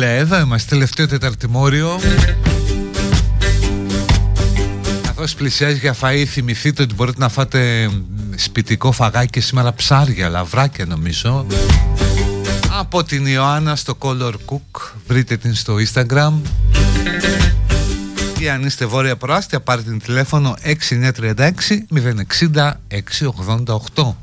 πούμε τελευταίο τεταρτημόριο. Καθώς πλησιάζει για φαΐ θυμηθείτε ότι μπορείτε να φάτε σπιτικό φαγάκι και σήμερα ψάρια, λαβράκια νομίζω. Από την Ιωάννα στο Color Cook βρείτε την στο Instagram. Ή αν είστε βόρεια προάστια πάρτε την τηλέφωνο 6936 060 688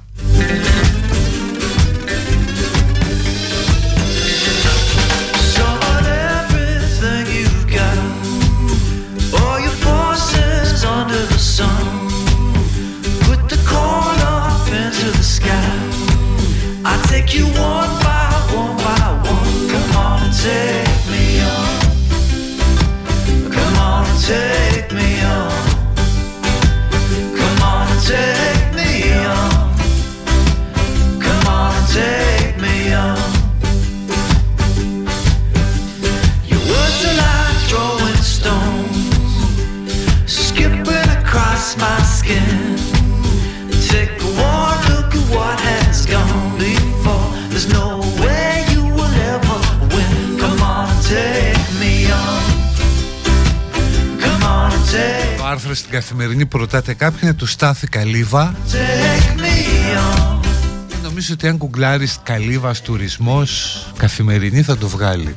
καθημερινή που ρωτάτε κάποιον είναι του Στάθη Καλύβα. Νομίζω ότι αν κουγκλάρεις Καλύβας τουρισμός καθημερινή θα το βγάλει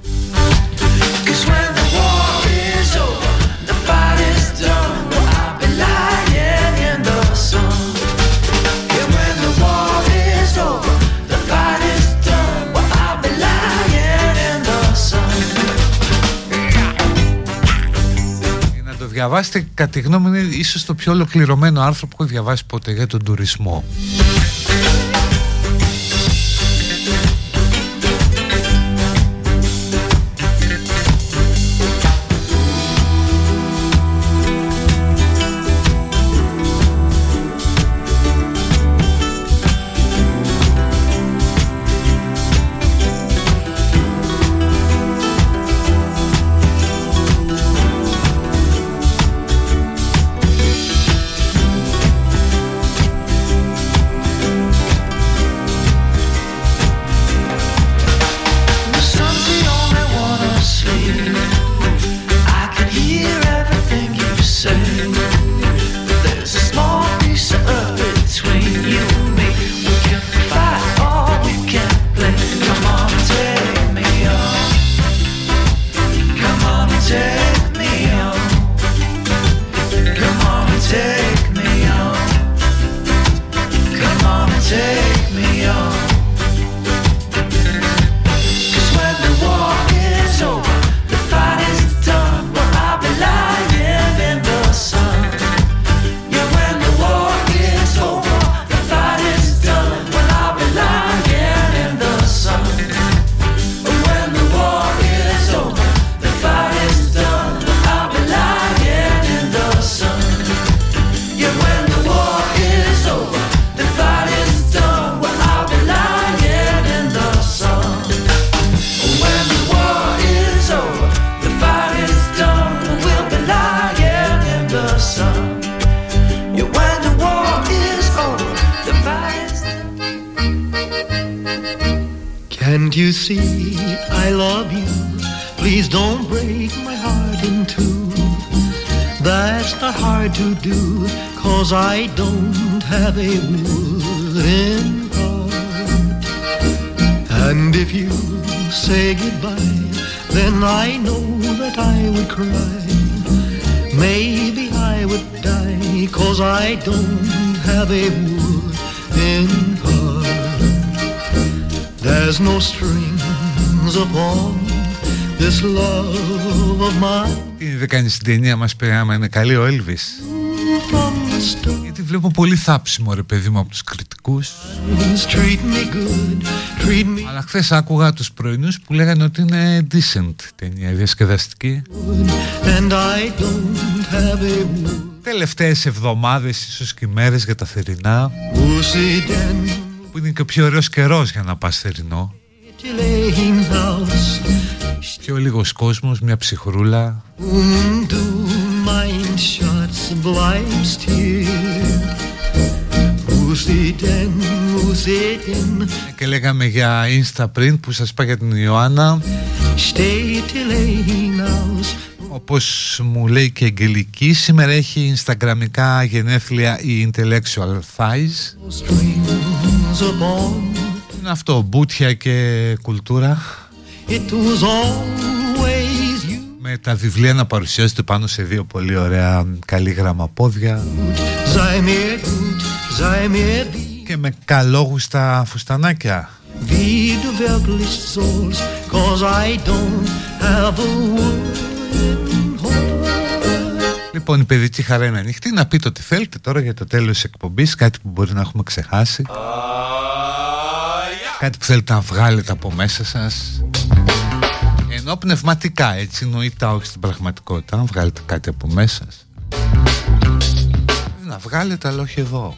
διαβάσετε κατά τη γνώμη είναι ίσως το πιο ολοκληρωμένο άρθρο που έχω διαβάσει ποτέ για τον τουρισμό. Can't you see I love you? Please don't break my heart in two. That's not hard to do, cause I don't have a wooden heart. And if you say goodbye, then I know that I would cry. Maybe I would die, cause I don't have a wooden heart. Στην ταινία μας άμα είναι καλή ο Έλβης Γιατί βλέπω πολύ θάψιμο ρε παιδί μου από τους κριτικούς. Αλλά χθες άκουγα τους πρωινούς που λέγανε ότι είναι decent ταινία διασκεδαστική. Τελευταίες εβδομάδες ίσως και μέρες για τα θερινά. Που είναι και πιο ωραίος καιρός για να πας θερινό. Πιο λίγος κόσμος, μια ψυχρούλα. Και λέγαμε για Insta print που σας είπα για την Ιωάννα. Όπως μου λέει και η Αγγελική Σήμερα έχει instagramικά γενέθλια η Intellectual Thighs Είναι αυτό, μπούτια και κουλτούρα. Με τα βιβλία να παρουσιάζονται πάνω σε δύο πολύ ωραία καλή γραμμαπόδια. Και με καλόγουστα φουστανάκια. Λοιπόν η παιδική χαρά είναι ανοιχτή. Να πείτε ό,τι θέλετε τώρα για το τέλος της εκπομπής Κάτι που μπορεί να έχουμε ξεχάσει Κάτι που θέλετε να βγάλετε από μέσα σας. Ενώ πνευματικά έτσι νοητά όχι στην πραγματικότητα Αν βγάλετε κάτι από μέσα σας. Να βγάλετε αλλά όχι εδώ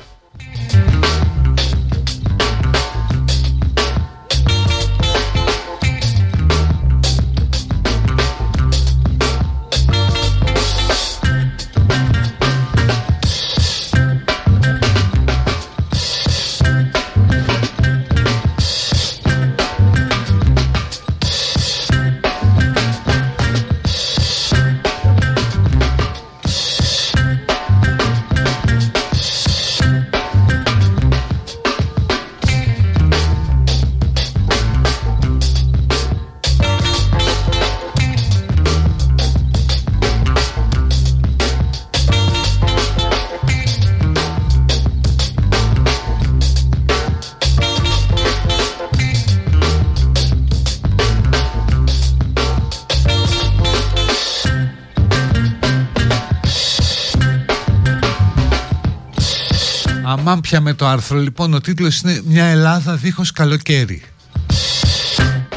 πια με το άρθρο. Λοιπόν ο τίτλος είναι «Μια Ελλάδα δίχως καλοκαίρι»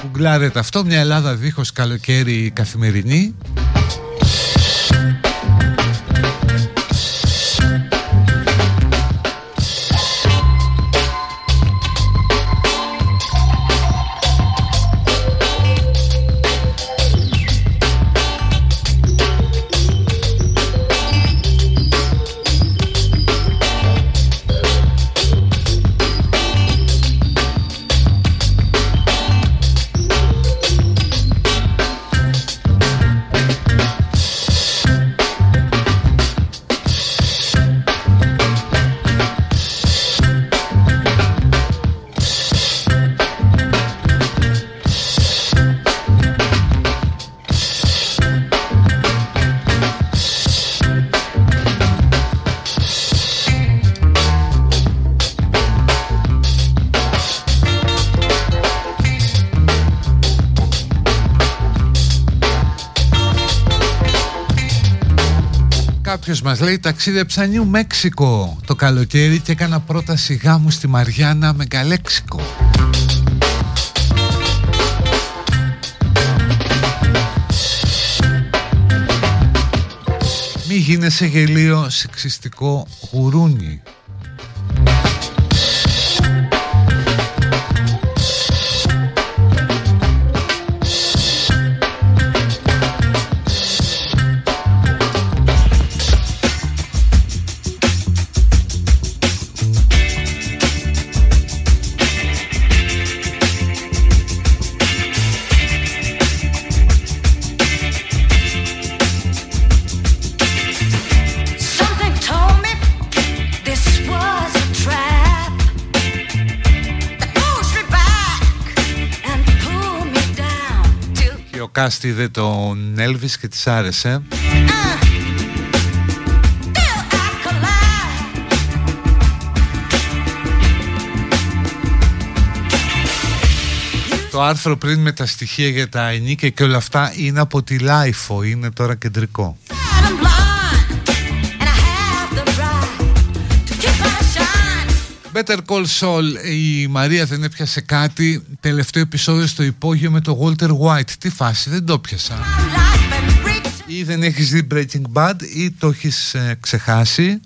Γκουγκλάρετε αυτό «Μια Ελλάδα δίχως καλοκαίρι καθημερινή» μας λέει ταξίδεψα Νιου Μέξικο το καλοκαίρι και έκανα πρόταση γάμου στη Μαριάννα με Γκαλέξικο Μη γίνεσαι γελίο σεξιστικό γουρούνι Κάστη είδε τον Elvis και της άρεσε. Το άρθρο πριν με τα στοιχεία για τα ενοίκια και όλα αυτά είναι από τη LiFO, είναι τώρα κεντρικό. Better Call Saul η Μαρία δεν έπιασε κάτι. Τελευταίο επεισόδιο στο υπόγειο με το Walter White. Τι φάση δεν το 'πιασα. Ή δεν έχεις δει Breaking Bad ή το έχεις ε, ξεχάσει.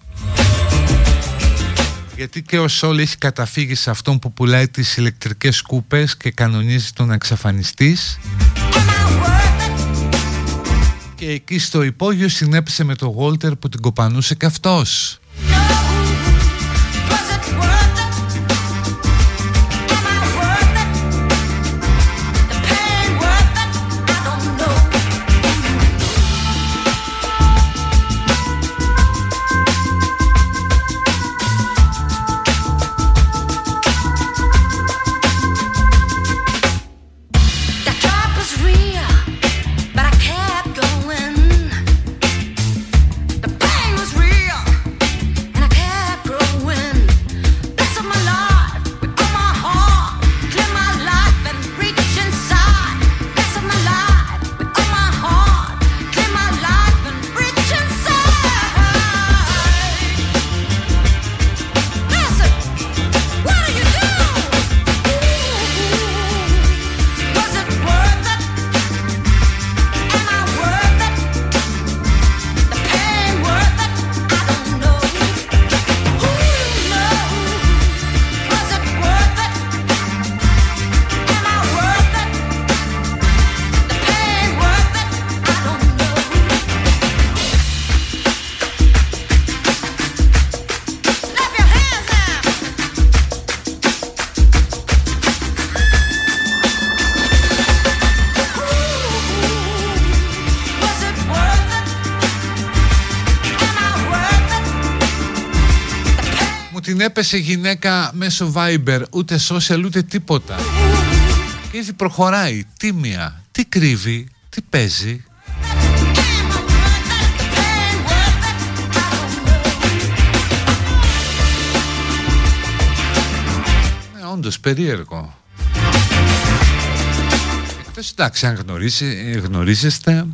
Γιατί και ο Σόλ έχει καταφύγει σε αυτόν που πουλάει τις ηλεκτρικές σκούπες και κανονίζει τον εξαφανιστής. Και εκεί στο υπόγειο συνέπεσε με το Walter που την κοπανούσε και αυτός έπεσε γυναίκα μέσω Viber, ούτε social ούτε τίποτα. Και ήδη προχωράει, τίμια, τι κρύβει, τι παίζει. Ναι, όντως περίεργο. Εκτός εντάξει, αν γνωρίζεστε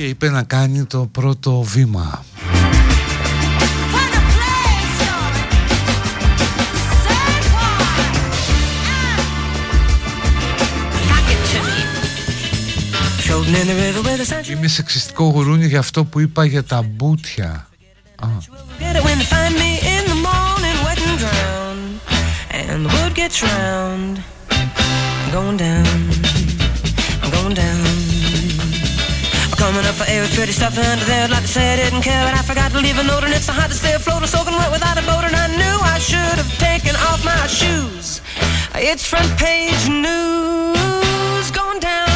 και είπε να κάνει το πρώτο βήμα. Είμαι σεξιστικό γουρούνι για αυτό που είπα για τα μπούτια. Α. Going down, I'm going down. Coming up for air pretty stuff under there. I'd like to say I didn't care, but I forgot to leave a note, and it's so hard to stay afloat. I'm soaking wet without a boat, and I knew I should have taken off my shoes. It's front page news going down.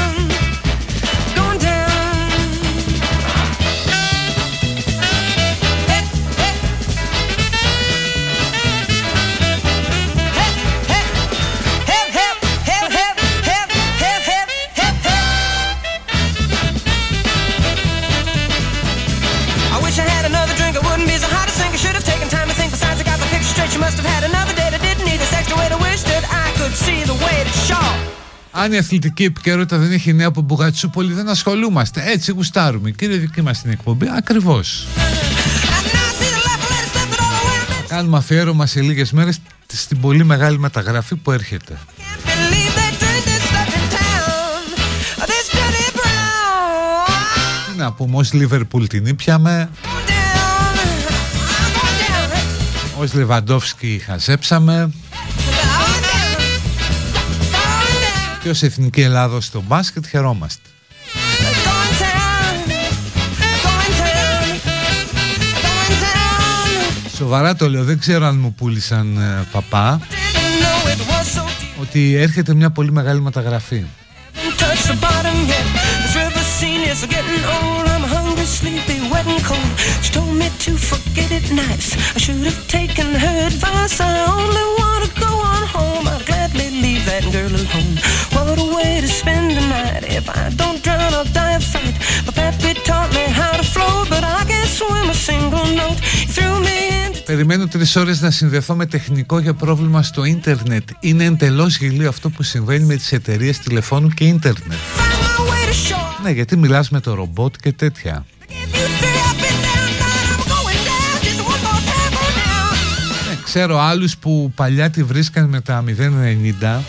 Αν η αθλητική επικαιρότητα δεν έχει νέα από Μπουγατσούπολη, δεν ασχολούμαστε. Έτσι γουστάρουμε. Κύριε δική μας την εκπομπή, ακριβώς. Κάνουμε αφιέρωμα σε λίγες μέρες στην πολύ μεγάλη μεταγραφή που έρχεται. Να πούμε ως Λίβερπουλ την ήπιαμε Ως Λεβαντόφσκι χαζέψαμε και ως Εθνική Ελλάδος στο μπάσκετ χαιρόμαστε. Σοβαρά το λέω, δεν ξέρω αν μου πούλησαν ε, παπά ότι έρχεται μια πολύ μεγάλη μεταγραφή. sleepy, wet and cold. She told me to forget it nice. I should have taken her advice. I only want to go on home. I'd gladly leave that girl alone. What a way to spend the night. If I don't drown, I'll die of fright. My pappy taught me how to float, but I can't swim a single note. He threw me in. Περιμένω τρεις ώρες να συνδεθώ με τεχνικό για πρόβλημα στο ίντερνετ. Είναι εντελώς γελίο αυτό που συμβαίνει με τις εταιρείες τηλεφώνου και ίντερνετ. Ναι, γιατί μιλάς με το ρομπότ και τέτοια. Ξέρω άλλους που παλιά τη βρίσκαν με τα 090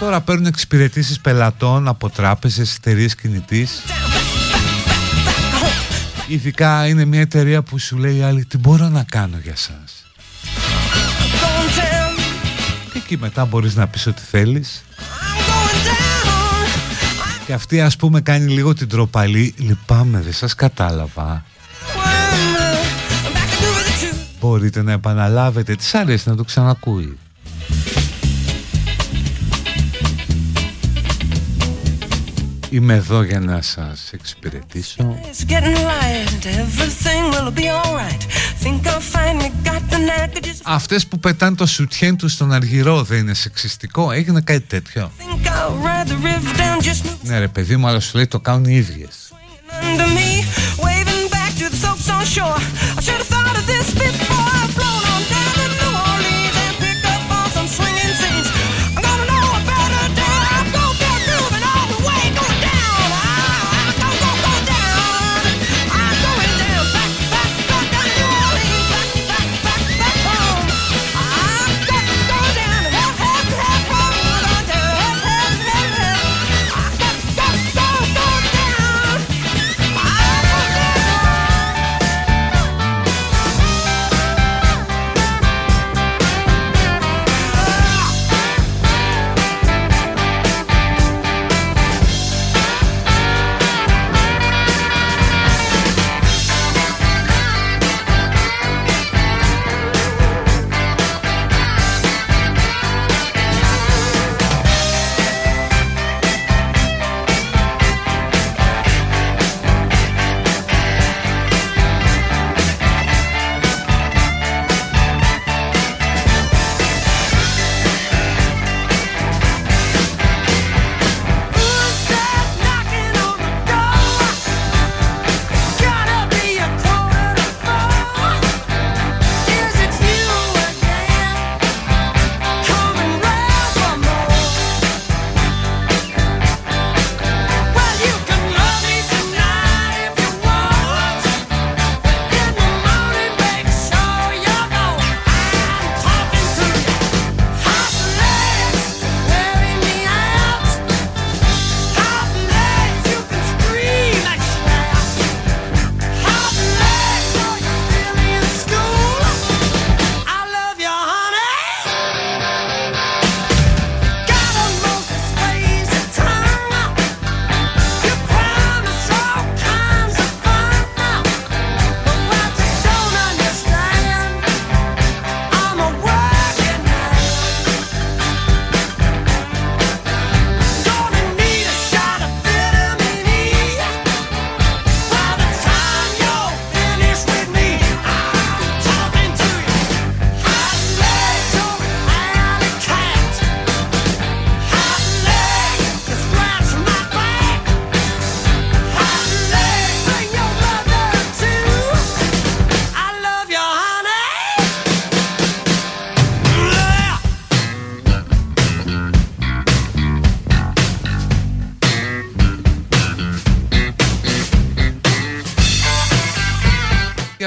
Τώρα παίρνουν εξυπηρετήσεις πελατών από τράπεζες, εταιρείες κινητής. Ειδικά είναι μια εταιρεία που σου λέει άλλη τι μπορώ να κάνω για σας; Και εκεί μετά μπορείς να πεις ό,τι θέλεις. Και αυτή ας πούμε κάνει λίγο την τροπαλή. Λυπάμαι δεν σας κατάλαβα Μπορείτε να επαναλάβετε Τι αρέσει να το ξανακούει. Είμαι εδώ για να σας εξυπηρετήσω. Αυτές που πετάνε το σουτιέν τους στον αργυρό δεν είναι σεξιστικό Έγινε κάτι τέτοιο. Ναι ρε παιδί μου αλλά σου λέει το κάνουν οι ίδιες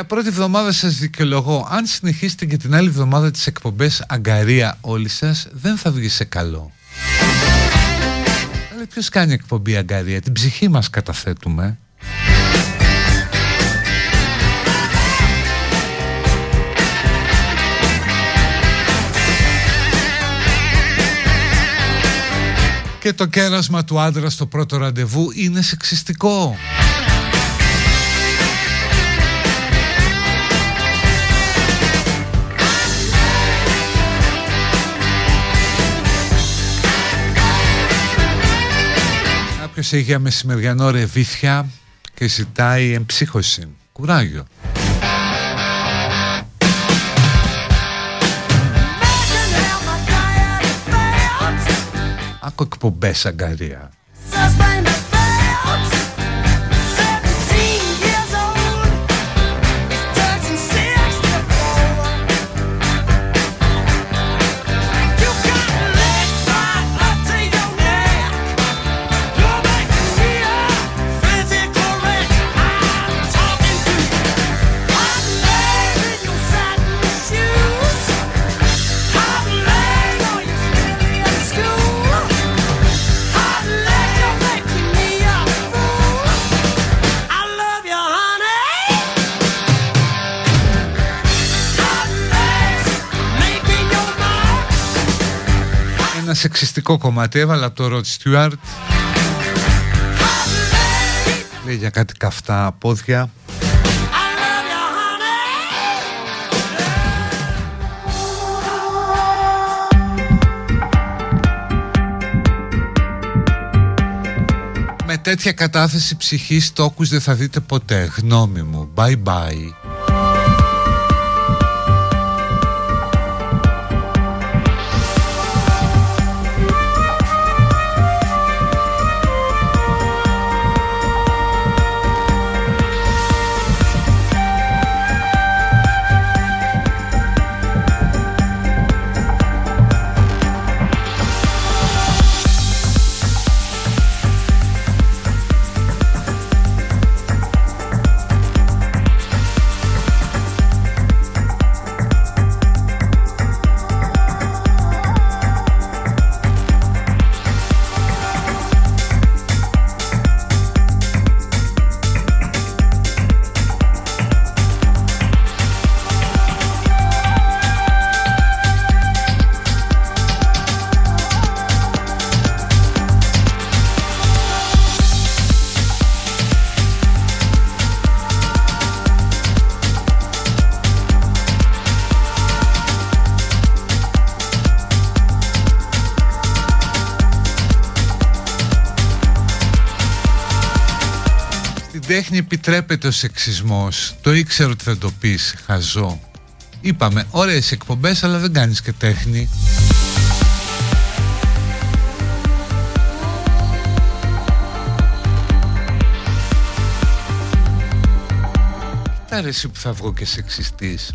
πρώτη εβδομάδα σας δικαιολογώ. Αν συνεχίσετε και την άλλη εβδομάδα τις εκπομπές αγκαρία όλοι σας Δεν θα βγει σε καλό. Αλλά ποιος κάνει εκπομπή αγκαρία Την ψυχή μας καταθέτουμε. Και το κέρασμα του άντρα στο πρώτο ραντεβού είναι σεξιστικό Κάποιος έχει για μεσημεριανό ρεβίθια και ζητάει εμψύχωση. Κουράγιο. Άκου εκπομπές αγκαρία. Σεξιστικό κομμάτι. Έβαλα από το Ροτ Στιούαρτ Λέει για κάτι καυτά πόδια. Με τέτοια κατάθεση ψυχής τόκους δεν θα δείτε ποτέ. Γνώμη μου. Bye bye επιτρέπεται ο σεξισμός; Το ήξερα ότι θα το πεις Χαζό. Είπαμε ωραίες εκπομπές αλλά δεν κάνεις και τέχνη. Κοίτα εσύ που θα βγω και σεξιστής;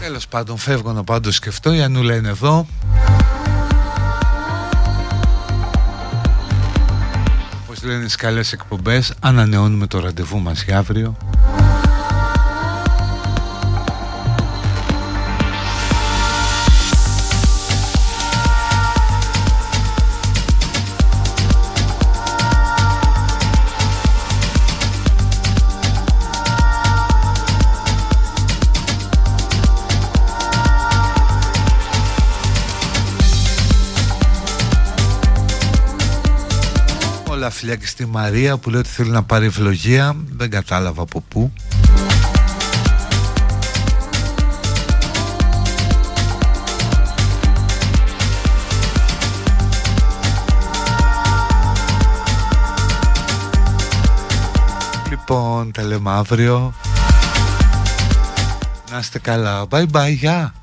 Τέλος πάντων φεύγω να πάντως σκεφτώ Η Ανούλα είναι εδώ λένε στις καλές εκπομπές Ανανεώνουμε το ραντεβού μας για αύριο φιλιά και στη Μαρία που λέει ότι θέλει να πάρει ευλογία. Δεν κατάλαβα από πού. Λοιπόν, τα λέμε αύριο. Να είστε καλά. Bye bye, γεια